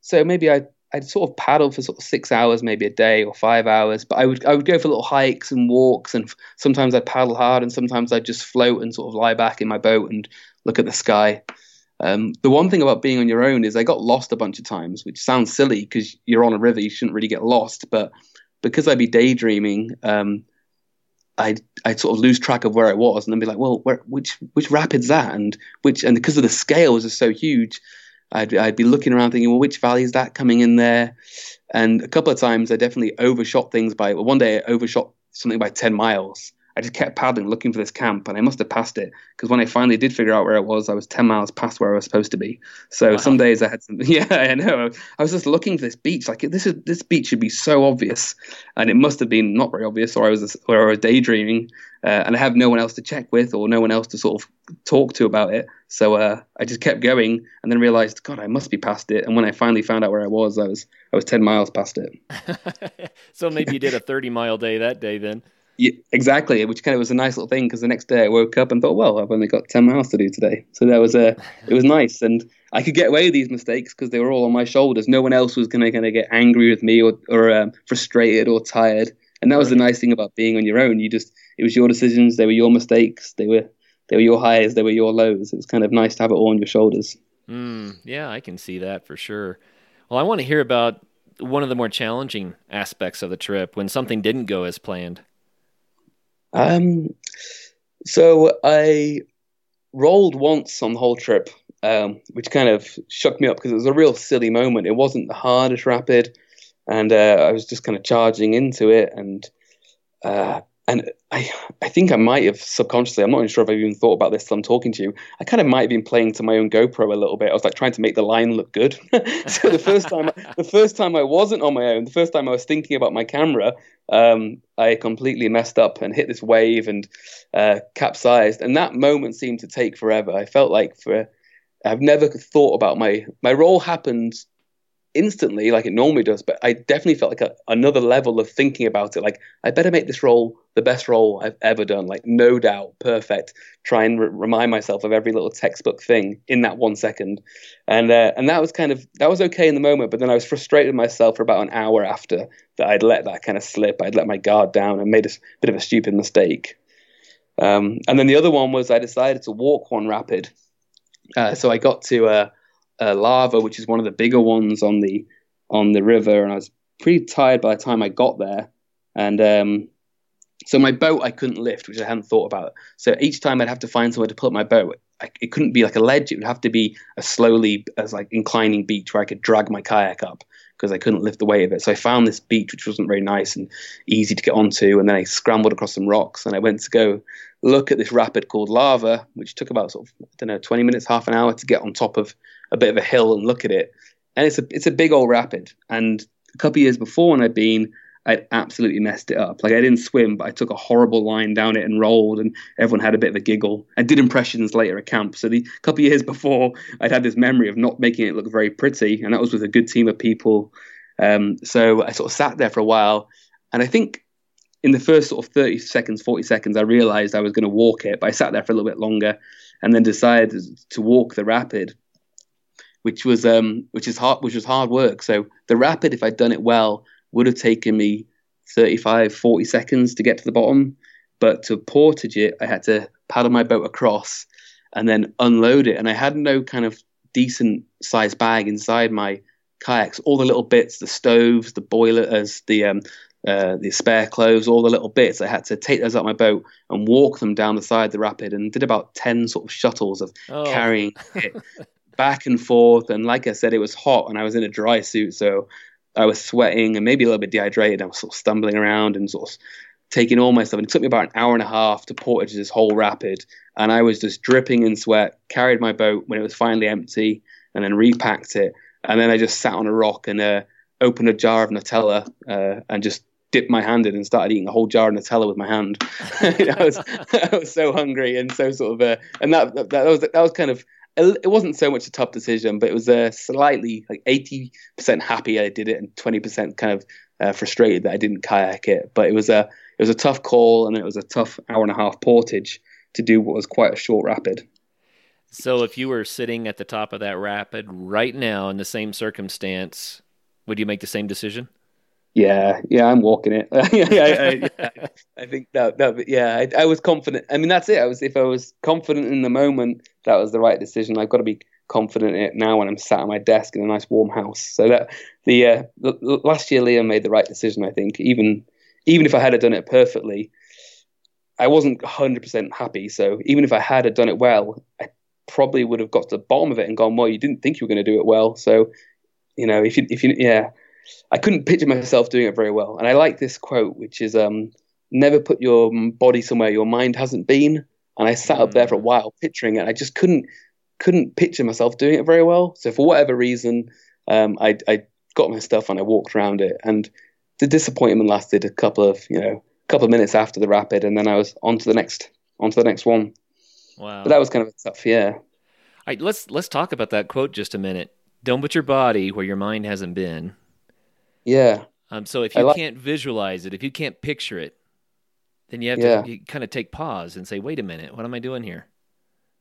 so. Maybe I'd I'd sort of paddle for sort of six hours, maybe a day or five hours. But I would I would go for little hikes and walks, and sometimes I'd paddle hard, and sometimes I'd just float and sort of lie back in my boat and look at the sky. Um, the one thing about being on your own is I got lost a bunch of times, which sounds silly because you're on a river, you shouldn't really get lost. But because I'd be daydreaming, um, I'd I'd sort of lose track of where I was, and then be like, well, where, which which rapid's that, and which and because of the scales are so huge, I'd I'd be looking around thinking, well, which valley is that coming in there? And a couple of times I definitely overshot things by. Well, one day I overshot something by ten miles, I just kept paddling, looking for this camp, and I must have passed it because when I finally did figure out where it was, I was ten miles past where I was supposed to be. So wow. some days I had some. [LAUGHS] Yeah, I know. I was just looking for this beach. Like this is this beach should be so obvious, and it must have been not very obvious, or I was or I was daydreaming, uh, and I have no one else to check with or no one else to sort of talk to about it. So uh, I just kept going, and then realized, God, I must be past it. And when I finally found out where I was, I was I was ten miles past it. [LAUGHS] so maybe you did a thirty mile day that day then. Yeah, exactly, which kind of was a nice little thing because the next day I woke up and thought, well, I've only got ten miles to do today, so that was a it was nice, and I could get away with these mistakes because they were all on my shoulders. No one else was going to kind of get angry with me or or um, frustrated or tired, and that was the nice thing about being on your own. You just it was your decisions, they were your mistakes, they were they were your highs, they were your lows. It was kind of nice to have it all on your shoulders. Mm, yeah, I can see that for sure. Well, I want to hear about one of the more challenging aspects of the trip when something didn't go as planned. Um, so I rolled once on the whole trip, um, which kind of shook me up because it was a real silly moment. It wasn't the hardest rapid, and uh, I was just kind of charging into it, and uh, and I, I think I might have subconsciously, I'm not even sure if I've even thought about this till I'm talking to you. I kind of might have been playing to my own GoPro a little bit. I was like trying to make the line look good. [LAUGHS] so the first time, the first time I wasn't on my own, the first time I was thinking about my camera, um, I completely messed up and hit this wave and uh, capsized. And that moment seemed to take forever. I felt like for, I've never thought about my, my roll happened instantly like it normally does, but I definitely felt like a, another level of thinking about it. Like I better make this roll the best roll I've ever done. Like no doubt, perfect. Try and re- remind myself of every little textbook thing in that one second, and uh, and that was kind of that was okay in the moment. But then I was frustrated myself for about an hour after that. I'd let that kind of slip. I'd let my guard down and made a bit of a stupid mistake. Um, and then the other one was I decided to walk one rapid. Uh, so I got to uh, uh, lava, which is one of the bigger ones on the on the river, and I was pretty tired by the time I got there. And um, so my boat I couldn't lift, which I hadn't thought about. So each time I'd have to find somewhere to put my boat. I, it couldn't be like a ledge; it would have to be a slowly, as like inclining beach where I could drag my kayak up because I couldn't lift the weight of it. So I found this beach which wasn't very nice and easy to get onto, and then I scrambled across some rocks and I went to go look at this rapid called Lava, which took about sort of I don't know 20 minutes, half an hour to get on top of a bit of a hill and look at it. And it's a it's a big old rapid. And a couple of years before when I'd been, I'd absolutely messed it up. Like I didn't swim, but I took a horrible line down it and rolled, and everyone had a bit of a giggle. I did impressions later at camp. So the couple of years [LAUGHS] before, I'd had this memory of not making it look very pretty, and that was with a good team of people. Um, so I sort of sat there for a while, and I think in the first sort of 30 seconds, 40 seconds, I realized I was going to walk it, but I sat there for a little bit longer and then decided to walk the rapid which was um, which is hard, which was hard work. So the rapid, if I'd done it well, would have taken me 35, 40 seconds to get to the bottom. But to portage it, I had to paddle my boat across and then unload it. And I had no kind of decent sized bag inside my kayaks. All the little bits, the stoves, the boilers, the um, uh, the spare clothes, all the little bits. I had to take those out my boat and walk them down the side of the rapid, and did about ten sort of shuttles of oh. carrying [LAUGHS] it. back and forth. And like I said, it was hot and I was in a dry suit. So I was sweating and maybe a little bit dehydrated. I was sort of stumbling around and sort of taking all my stuff. And it took me about an hour and a half to portage this whole rapid. And I was just dripping in sweat, carried my boat when it was finally empty, and then repacked it. And then I just sat on a rock and uh, opened a jar of Nutella uh, and just dipped my hand in and started eating a whole jar of Nutella with my hand. [LAUGHS] I was [LAUGHS] I was so hungry and so sort of uh, and that, that that was that was kind of it wasn't so much a tough decision, but it was a slightly like eighty percent happy I did it, and twenty percent kind of uh, frustrated that I didn't kayak it. But it was a it was a tough call, and it was a tough hour and a half portage to do what was quite a short rapid. So, if you were sitting at the top of that rapid right now in the same circumstance, would you make the same decision? Yeah, yeah, I'm walking it. [LAUGHS] yeah, I, [LAUGHS] I, think that, that yeah, I, I, was confident. I mean, that's it. I was if I was confident in the moment, that was the right decision. I've got to be confident in it now when I'm sat at my desk in a nice warm house. So that the, uh, the last year, Liam made the right decision. I think even even if I had done it perfectly, I wasn't 100% happy. So even if I had done it well, I probably would have got to the bottom of it and gone, well, you didn't think you were going to do it well. So you know, if you if you yeah I couldn't picture myself doing it very well. And I like this quote, which is um, never put your body somewhere your mind hasn't been. And I sat up there for a while picturing it. I just couldn't couldn't picture myself doing it very well. So for whatever reason, um, I, I got my stuff and I walked around it. And the disappointment lasted a couple of you know couple of minutes after the rapid, and then I was on to the next on to the next one. Wow. But that was kind of a tough, yeah. right, let's let's talk about that quote just a minute. Don't put your body where your mind hasn't been. Yeah. Um, so if you like- can't visualize it, if you can't picture it, then you have Yeah. to you kind of take pause and say, "Wait a minute, what am I doing here?"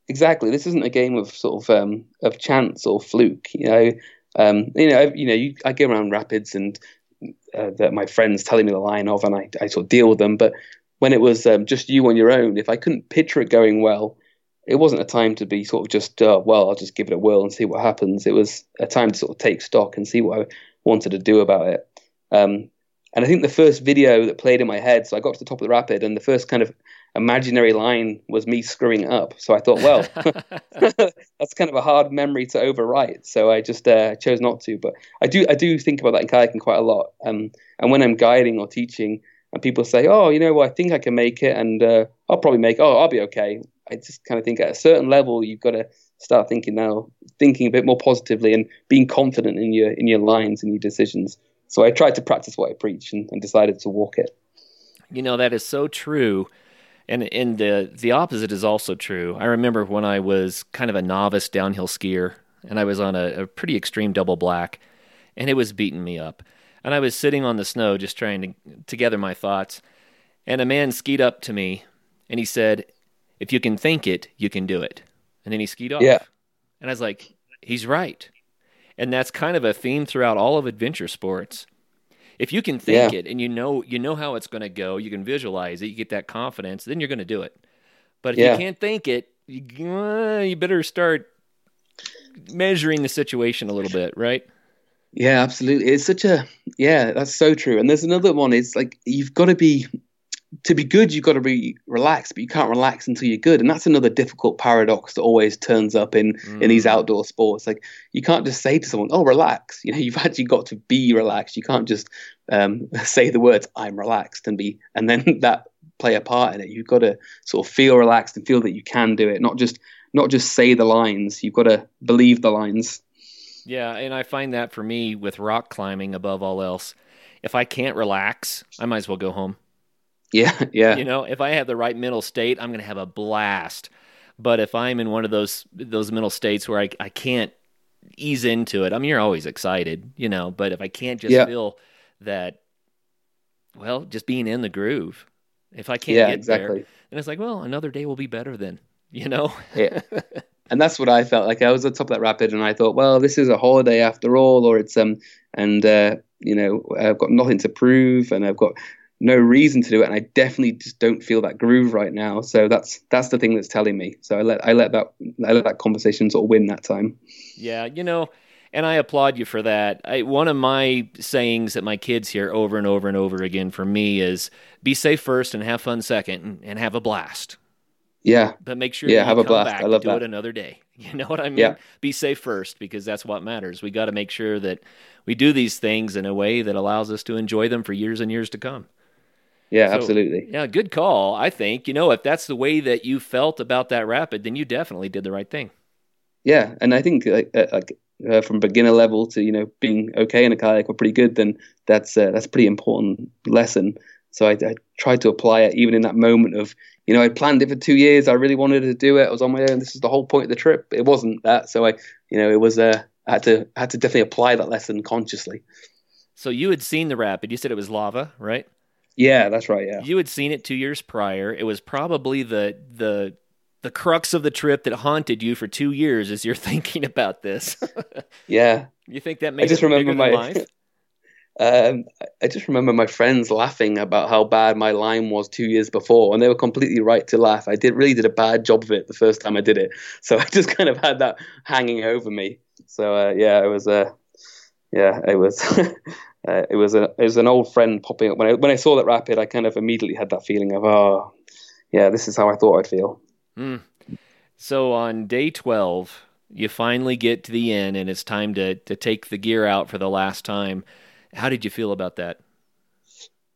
exactly. This isn't a game of sort of um, of chance or fluke. You know, um, you know, I, you know, you, I go around rapids and uh, that my friends telling me the line of, and I, I sort of deal with them. But when it was um, just you on your own, if I couldn't picture it going well, it wasn't a time to be sort of just uh, well, I'll just give it a whirl and see what happens. It was a time to sort of take stock and see what I wanted to do about it. Um, and I think the first video that played in my head, so I got to the top of the rapid, and the first kind of imaginary line was me screwing up. So I thought, well, [LAUGHS] [LAUGHS] that's kind of a hard memory to overwrite. So I just uh, chose not to. But I do, I do think about that in kayaking quite a lot. Um, and when I'm guiding or teaching, and people say, "Oh, you know, well, I think I can make it, and uh, I'll probably make. Oh, I'll be okay." I just kind of think at a certain level, you've got to start thinking now, thinking a bit more positively, and being confident in your in your lines and your decisions. So I tried to practice what I preach, and, and decided to walk it. You know that is so true, and and the the opposite is also true. I remember when I was kind of a novice downhill skier, and I was on a, a pretty extreme double black, and it was beating me up, and I was sitting on the snow just trying to to gather my thoughts, and a man skied up to me, and he said, "If you can think it, you can do it," and then he skied off, Yeah. and I was like, "He's right," and that's kind of a theme throughout all of adventure sports if you can think Yeah. it and you know you know how it's going to go, you can visualize it, you get that confidence, then you're going to do it. But if Yeah. you can't think it, you, uh, you better start measuring the situation a little bit, right? Yeah, absolutely. It's such a yeah, that's so true. And there's another one. It's like you've got to be to be good. You've got to be relaxed, but you can't relax until you're good. And that's another difficult paradox that always turns up in in these outdoor sports. Like you can't just say to someone, "Oh, relax." [LAUGHS] You know, you've actually got to be relaxed. You can't just um, [LAUGHS] say the words "I'm relaxed" and be and then [LAUGHS] that play a part in it. You've got to sort of feel relaxed and feel that you can do it, not just not just say the lines. You've got to believe the lines. Yeah, and I find that for me with rock climbing above all else, if I can't relax, I might as well go home. Yeah, yeah. You know, if I have the right mental state, I'm going to have a blast. But if I'm in one of those those mental states where I I can't ease into it, I mean, you're always excited, you know. But if I can't just Yeah. feel that, well, just being in the groove, if I can't yeah, get exactly. there, then it's like, well, another day will be better then, you know. Yeah. [LAUGHS] and that's what I felt like. I was at the top of that rapid, and I thought, well, this is a holiday after all, or it's um, and uh, you know, I've got nothing to prove, and I've got no reason to do it, and I definitely just don't feel that groove right now. So that's that's the thing that's telling me. So I let I let that I let that conversation sort of win that time. Yeah, you know, and I applaud you for that. I, one of my sayings that my kids hear over and over and over again from me is be safe first and have fun second and, and have a blast. Yeah, But make sure Yeah, that have a blast. back I love to do it another day. [LAUGHS] You know what I mean? Yeah. Be safe first because that's what matters. We got to make sure that we do these things in a way that allows us to enjoy them for years and years to come. Yeah, So, absolutely. Yeah, good call. I think, you know, if that's the way that you felt about that rapid, then you definitely did the right thing. Yeah, and I think like, uh, like uh, from beginner level to you know being okay in a kayak or pretty good, then that's uh, that's a pretty important lesson. So I, I tried to apply it even in that moment of you know I planned it for two years. I really wanted to do it. I was on my own. This is the whole point of the trip. It wasn't that. So I you know it was uh, I had to I had to definitely apply that lesson consciously. So you had seen the rapid. You said it was lava, right? Yeah, that's right. Yeah. You had seen it two years prior. It was probably the the the crux of the trip that haunted you for two years as you're [LAUGHS] thinking about this. [LAUGHS] Yeah. you think that made just it remember my- life? [LAUGHS] Um, I just remember my friends laughing about how bad my line was two years before, and they were completely right to laugh. I did really did a bad job of it the first time I did it, so I just kind of had that hanging over me. So uh, yeah, it was uh, yeah, it was uh, it was a it was an old friend popping up when I when I saw that rapid. I kind of immediately had that feeling of oh yeah, this is how I thought I'd feel. So on day 12, you finally get to the end and it's time to, to take the gear out for the last time. How did you feel about that?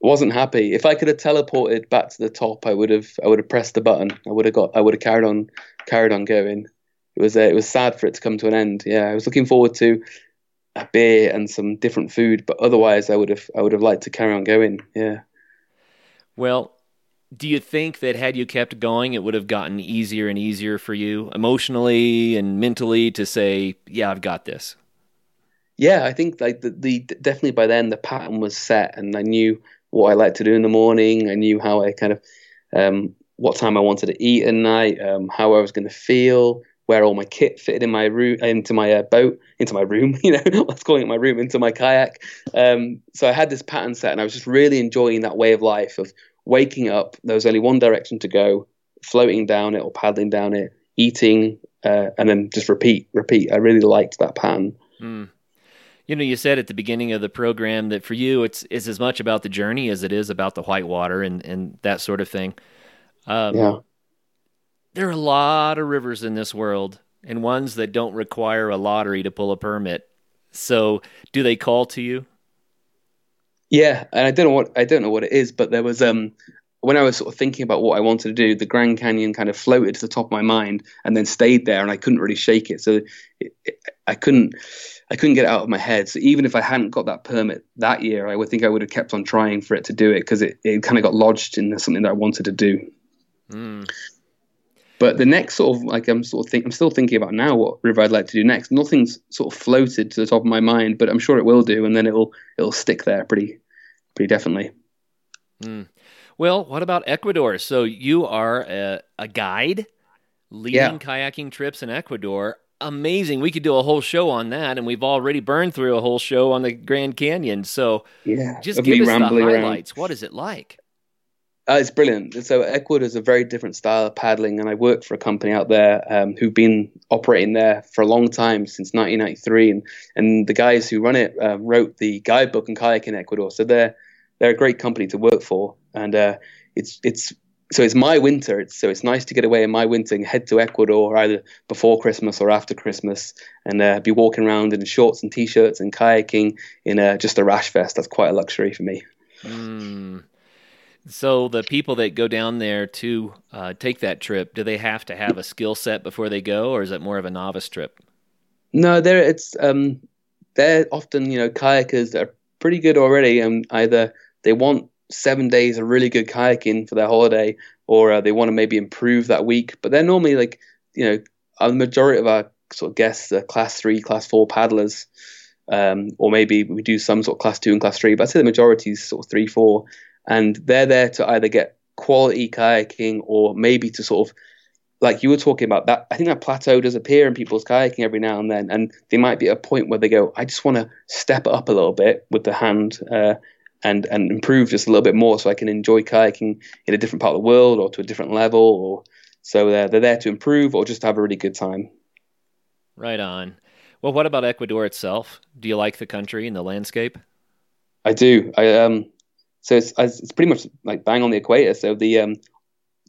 wasn't happy. If I could have teleported back to the top, I would have I would have pressed the button. I would have got I would have carried on carried on going. It was uh, it was sad for it to come to an end. Yeah, I was looking forward to a beer and some different food, but otherwise I would have I would have liked to carry on going. Yeah. Well, do you think that had you kept going, it would have gotten easier and easier for you emotionally and mentally to say, "Yeah, I've got this"? Yeah, I think like the, the definitely by then the pattern was set, and I knew what I liked to do in the morning. I knew how I kind of um, what time I wanted to eat at night, um, how I was going to feel, where all my kit fitted in my room, into my uh, boat, into my room. [LAUGHS] You know, I was calling it my room, into my kayak. Um, so I had this pattern set, and I was just really enjoying that way of life of waking up. There was only one direction to go, floating down it or paddling down it, eating, uh, and then just repeat, repeat. I really liked that pattern. Mm. You know, you said at the beginning of the program that for you, it's it's as much about the journey as it is about the whitewater and and that sort of thing. Um, yeah. There are a lot of rivers in this world, and ones that don't require a lottery to pull a permit. So, do they call to you? Yeah, and I don't know what I don't know what it is, but there was um when I was sort of thinking about what I wanted to do, the Grand Canyon kind of floated to the top of my mind and then stayed there, and I couldn't really shake it. So it, it, I couldn't, I couldn't get it out of my head. So even if I hadn't got that permit that year, I would think I would have kept on trying for it to do it because it, it kind of got lodged in something that I wanted to do. Mm. But the next sort of like I'm sort of think I'm still thinking about now what river I'd like to do next. Nothing's sort of floated to the top of my mind, but I'm sure it will do, and then it'll it'll stick there pretty pretty definitely. Mm. Well, what about Ecuador? So you are a, a guide leading yeah. kayaking trips in Ecuador. Amazing. We could do a whole show on that, and we've already burned through a whole show on the Grand Canyon. So yeah, just give us the highlights. Around. What is it like? Uh, it's brilliant. So Ecuador is a very different style of paddling, and I work for a company out there um, who've been operating there for a long time, since 1993. And and the guys who run it uh, wrote the guidebook and kayak in Ecuador, so they're they're a great company to work for, and uh, it's it's so it's my winter. It's, so it's nice to get away in my winter and head to Ecuador either before Christmas or after Christmas, and uh, be walking around in shorts and t-shirts and kayaking in uh, just a rash vest. That's quite a luxury for me. Mm. So the people that go down there to uh, take that trip, do they have to have a skill set before they go, or is it more of a novice trip? No, they're it's um, they're often you know kayakers that are pretty good already, and either they want seven days of really good kayaking for their holiday, or uh, they want to maybe improve that week. But they're normally like, you know, the majority of our sort of guests are class three, class four paddlers, um, or maybe we do some sort of class two and class three. But I'd say the majority is sort of three, four, and they're there to either get quality kayaking or maybe to sort of like you were talking about that i think that plateau does appear in people's kayaking every now and then and they might be at a point where they go i just want to step up a little bit with the hand uh, and and improve just a little bit more so I can enjoy kayaking in a different part of the world or to a different level or so they're, they're there to improve or just to have a really good time. Right on. Well, what about Ecuador itself? Do you like the country and the landscape? I do. I um so it's it's pretty much like bang on the equator. So the um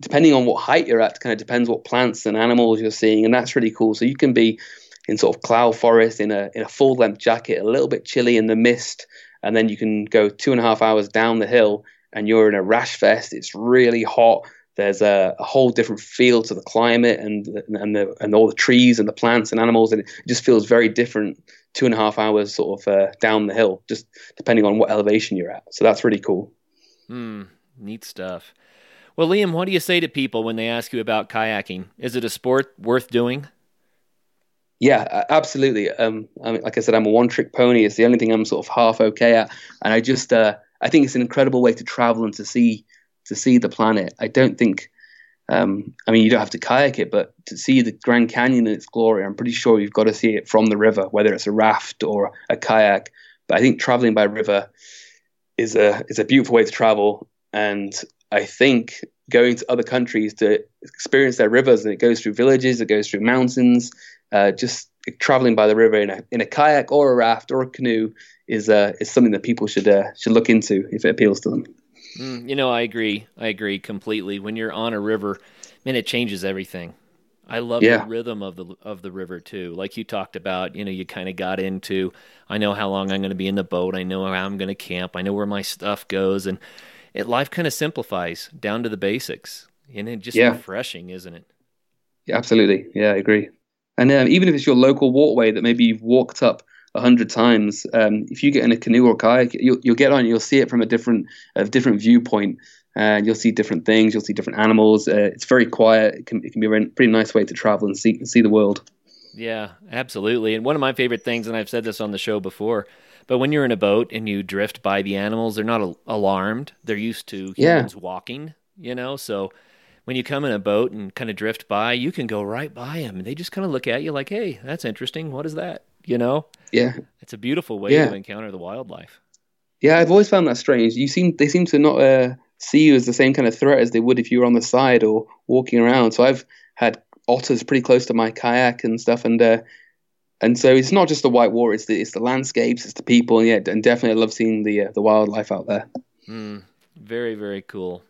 depending on what height you're at, kind of depends what plants and animals you're seeing, and that's really cool. So you can be in sort of cloud forest in a in a full length jacket, a little bit chilly in the mist, and then you can go two and a half hours down the hill and you're in a rash fest. It's really hot. There's a, a whole different feel to the climate and and the, and all the trees and the plants and animals, and it just feels very different. Two and a half hours sort of uh, down the hill, just depending on what elevation you're at. So that's really cool. Hmm, neat stuff. Well, Liam, what do you say to people when they ask you about kayaking? Is it a sport worth doing? Yeah, absolutely. Um, I mean, like I said, I'm a one-trick pony. It's the only thing I'm sort of half okay at, and I just uh, I think it's an incredible way to travel and to see to see the planet. I don't think, um, I mean, you don't have to kayak it, but to see the Grand Canyon in its glory, I'm pretty sure you've got to see it from the river, whether it's a raft or a kayak. But I think traveling by river is a is a beautiful way to travel, and I think going to other countries to experience their rivers, and it goes through villages, it goes through mountains uh, just traveling by the river in a, in a kayak or a raft or a canoe is uh, is something that people should uh, should look into if it appeals to them. Mm, you know, I agree. I agree completely. When you're on a river, man, it changes everything. I love yeah. the rhythm of the of the river too. Like you talked about, you know, you kind of got into. I know how long I'm going to be in the boat. I know how I'm going to camp. I know where my stuff goes, and it life kind of simplifies down to the basics, and it just yeah. refreshing, isn't it? Yeah, absolutely. Yeah, I agree. And um, even if it's your local walkway that maybe you've walked up a hundred times, um, if you get in a canoe or kayak, you'll, you'll get on. You'll see it from a different a different viewpoint and you'll see different things. You'll see different animals. Uh, it's very quiet. It can, it can be a pretty nice way to travel and see see the world. Yeah, absolutely. And one of my favorite things, and I've said this on the show before, but when you're in a boat and you drift by the animals, they're not alarmed. They're used to humans yeah. walking, you know. So when you come in a boat and kind of drift by, you can go right by them, and they just kind of look at you like, "Hey, that's interesting. What is that?" You know. Yeah. It's a beautiful way yeah. to encounter the wildlife. Yeah, I've always found that strange. You seem they seem to not uh, see you as the same kind of threat as they would if you were on the side or walking around. So I've had otters pretty close to my kayak and stuff, and uh, and so it's not just the white water; it's the it's the landscapes, it's the people, and yeah, and definitely I love seeing the uh, the wildlife out there. Mm, very very cool.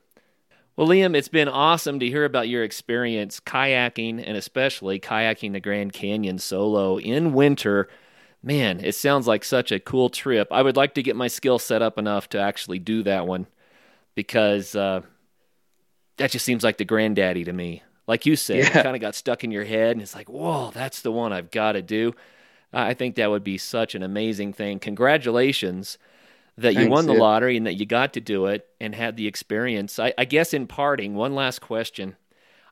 Well, Liam, it's been awesome to hear about your experience kayaking and especially kayaking the Grand Canyon solo in winter. Man, it sounds like such a cool trip. I would like to get my skill set up enough to actually do that one because uh, that just seems like the granddaddy to me. Like you said, yeah. it kind of got stuck in your head, and it's like, whoa, that's the one I've got to do. I think that would be such an amazing thing. Congratulations that Thanks, you won the yeah. lottery and that you got to do it and had the experience. I, I guess in parting, one last question.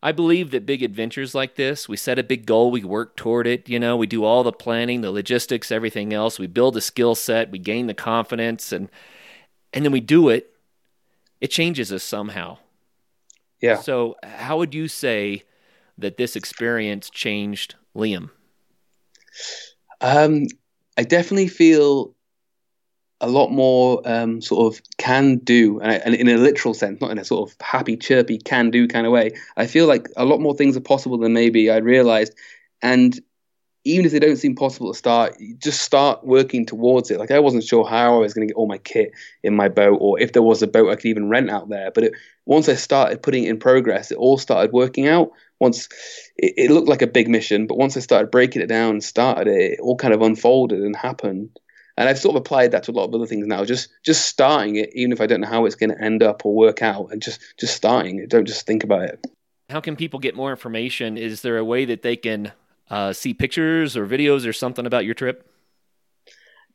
I believe that big adventures like this, we set a big goal, we work toward it, you know, we do all the planning, the logistics, everything else. We build a skill set, we gain the confidence and and then we do it it changes us somehow. Yeah. So, how would you say that this experience changed Liam? Um, I definitely feel a lot more um, sort of can do, and in a literal sense, not in a sort of happy, chirpy, can do kind of way. I feel like a lot more things are possible than maybe I realized. And even if they don't seem possible to start, just start working towards it. Like I wasn't sure how I was going to get all my kit in my boat, or if there was a boat I could even rent out there. But it, once I started putting it in progress, it all started working out. Once it, it, looked like a big mission, but once I started breaking it down and started it, it all kind of unfolded and happened. And I've sort of applied that to a lot of other things now. Just just starting it, even if I don't know how it's going to end up or work out, and just just starting it. Don't just think about it. How can people get more information? Is there a way that they can uh, see pictures or videos or something about your trip?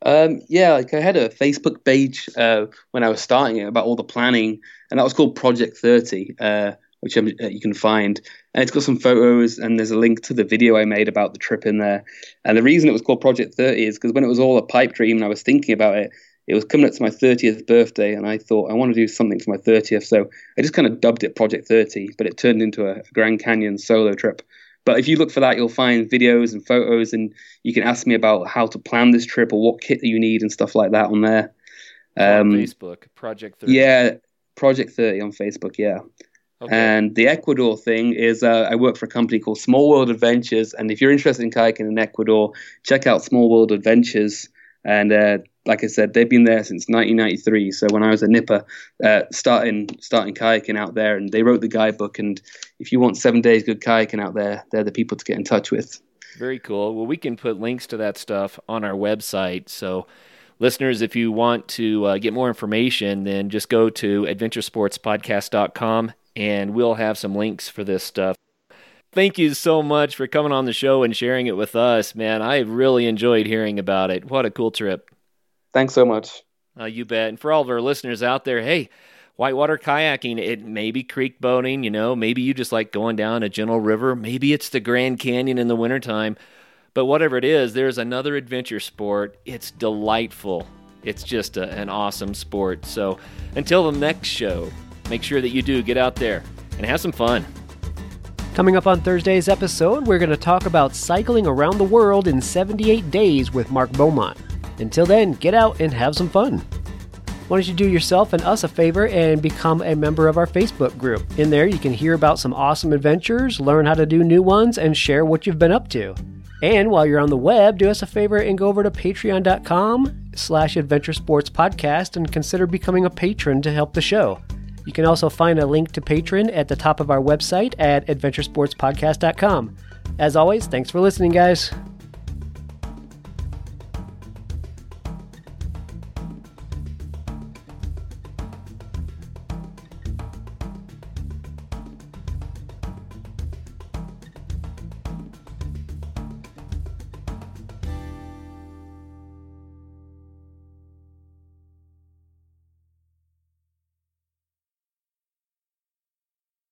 Um, yeah, like I had a Facebook page uh, when I was starting it about all the planning, and that was called Project 30, uh, which uh, you can find. And it's got some photos, and there's a link to the video I made about the trip in there. And the reason it was called Project 30 is because when it was all a pipe dream and I was thinking about it, it was coming up to my 30th birthday, and I thought I want to do something for my 30th. So I just kind of dubbed it Project 30, but it turned into a Grand Canyon solo trip. But if you look for that, you'll find videos and photos, and you can ask me about how to plan this trip or what kit that you need and stuff like that on there. Um, on Facebook, Project 30. Yeah, Project 30 on Facebook, yeah. Okay. And the Ecuador thing is uh, I work for a company called Small World Adventures. And if you're interested in kayaking in Ecuador, check out Small World Adventures. And uh, like I said, they've been there since 1993. So when I was a nipper, uh, starting starting kayaking out there, and they wrote the guidebook. And if you want seven days good kayaking out there, they're the people to get in touch with. Very cool. Well, we can put links to that stuff on our website. So, listeners, if you want to uh, get more information, then just go to adventuresportspodcast.com and we'll have some links for this stuff. Thank you so much for coming on the show and sharing it with us, man. I really enjoyed hearing about it. What a cool trip. Thanks so much. Uh, you bet. And for all of our listeners out there, hey, whitewater kayaking, it may be creek boating, you know, maybe you just like going down a gentle river, maybe it's the Grand Canyon in the wintertime. But whatever it is, there's another adventure sport. It's delightful. It's just a, an awesome sport. So until the next show, make sure that you do get out there and have some fun. Coming up on Thursday's episode, we're going to talk about cycling around the world in 78 days with Mark Beaumont. Until then, get out and have some fun. Why don't you do yourself and us a favor and become a member of our Facebook group? In there, you can hear about some awesome adventures, learn how to do new ones, and share what you've been up to. And while you're on the web, do us a favor and go over to patreon.com slash adventure sports podcast and consider becoming a patron to help the show. You can also find a link to Patreon at the top of our website at adventuresportspodcast.com. As always, thanks for listening, guys.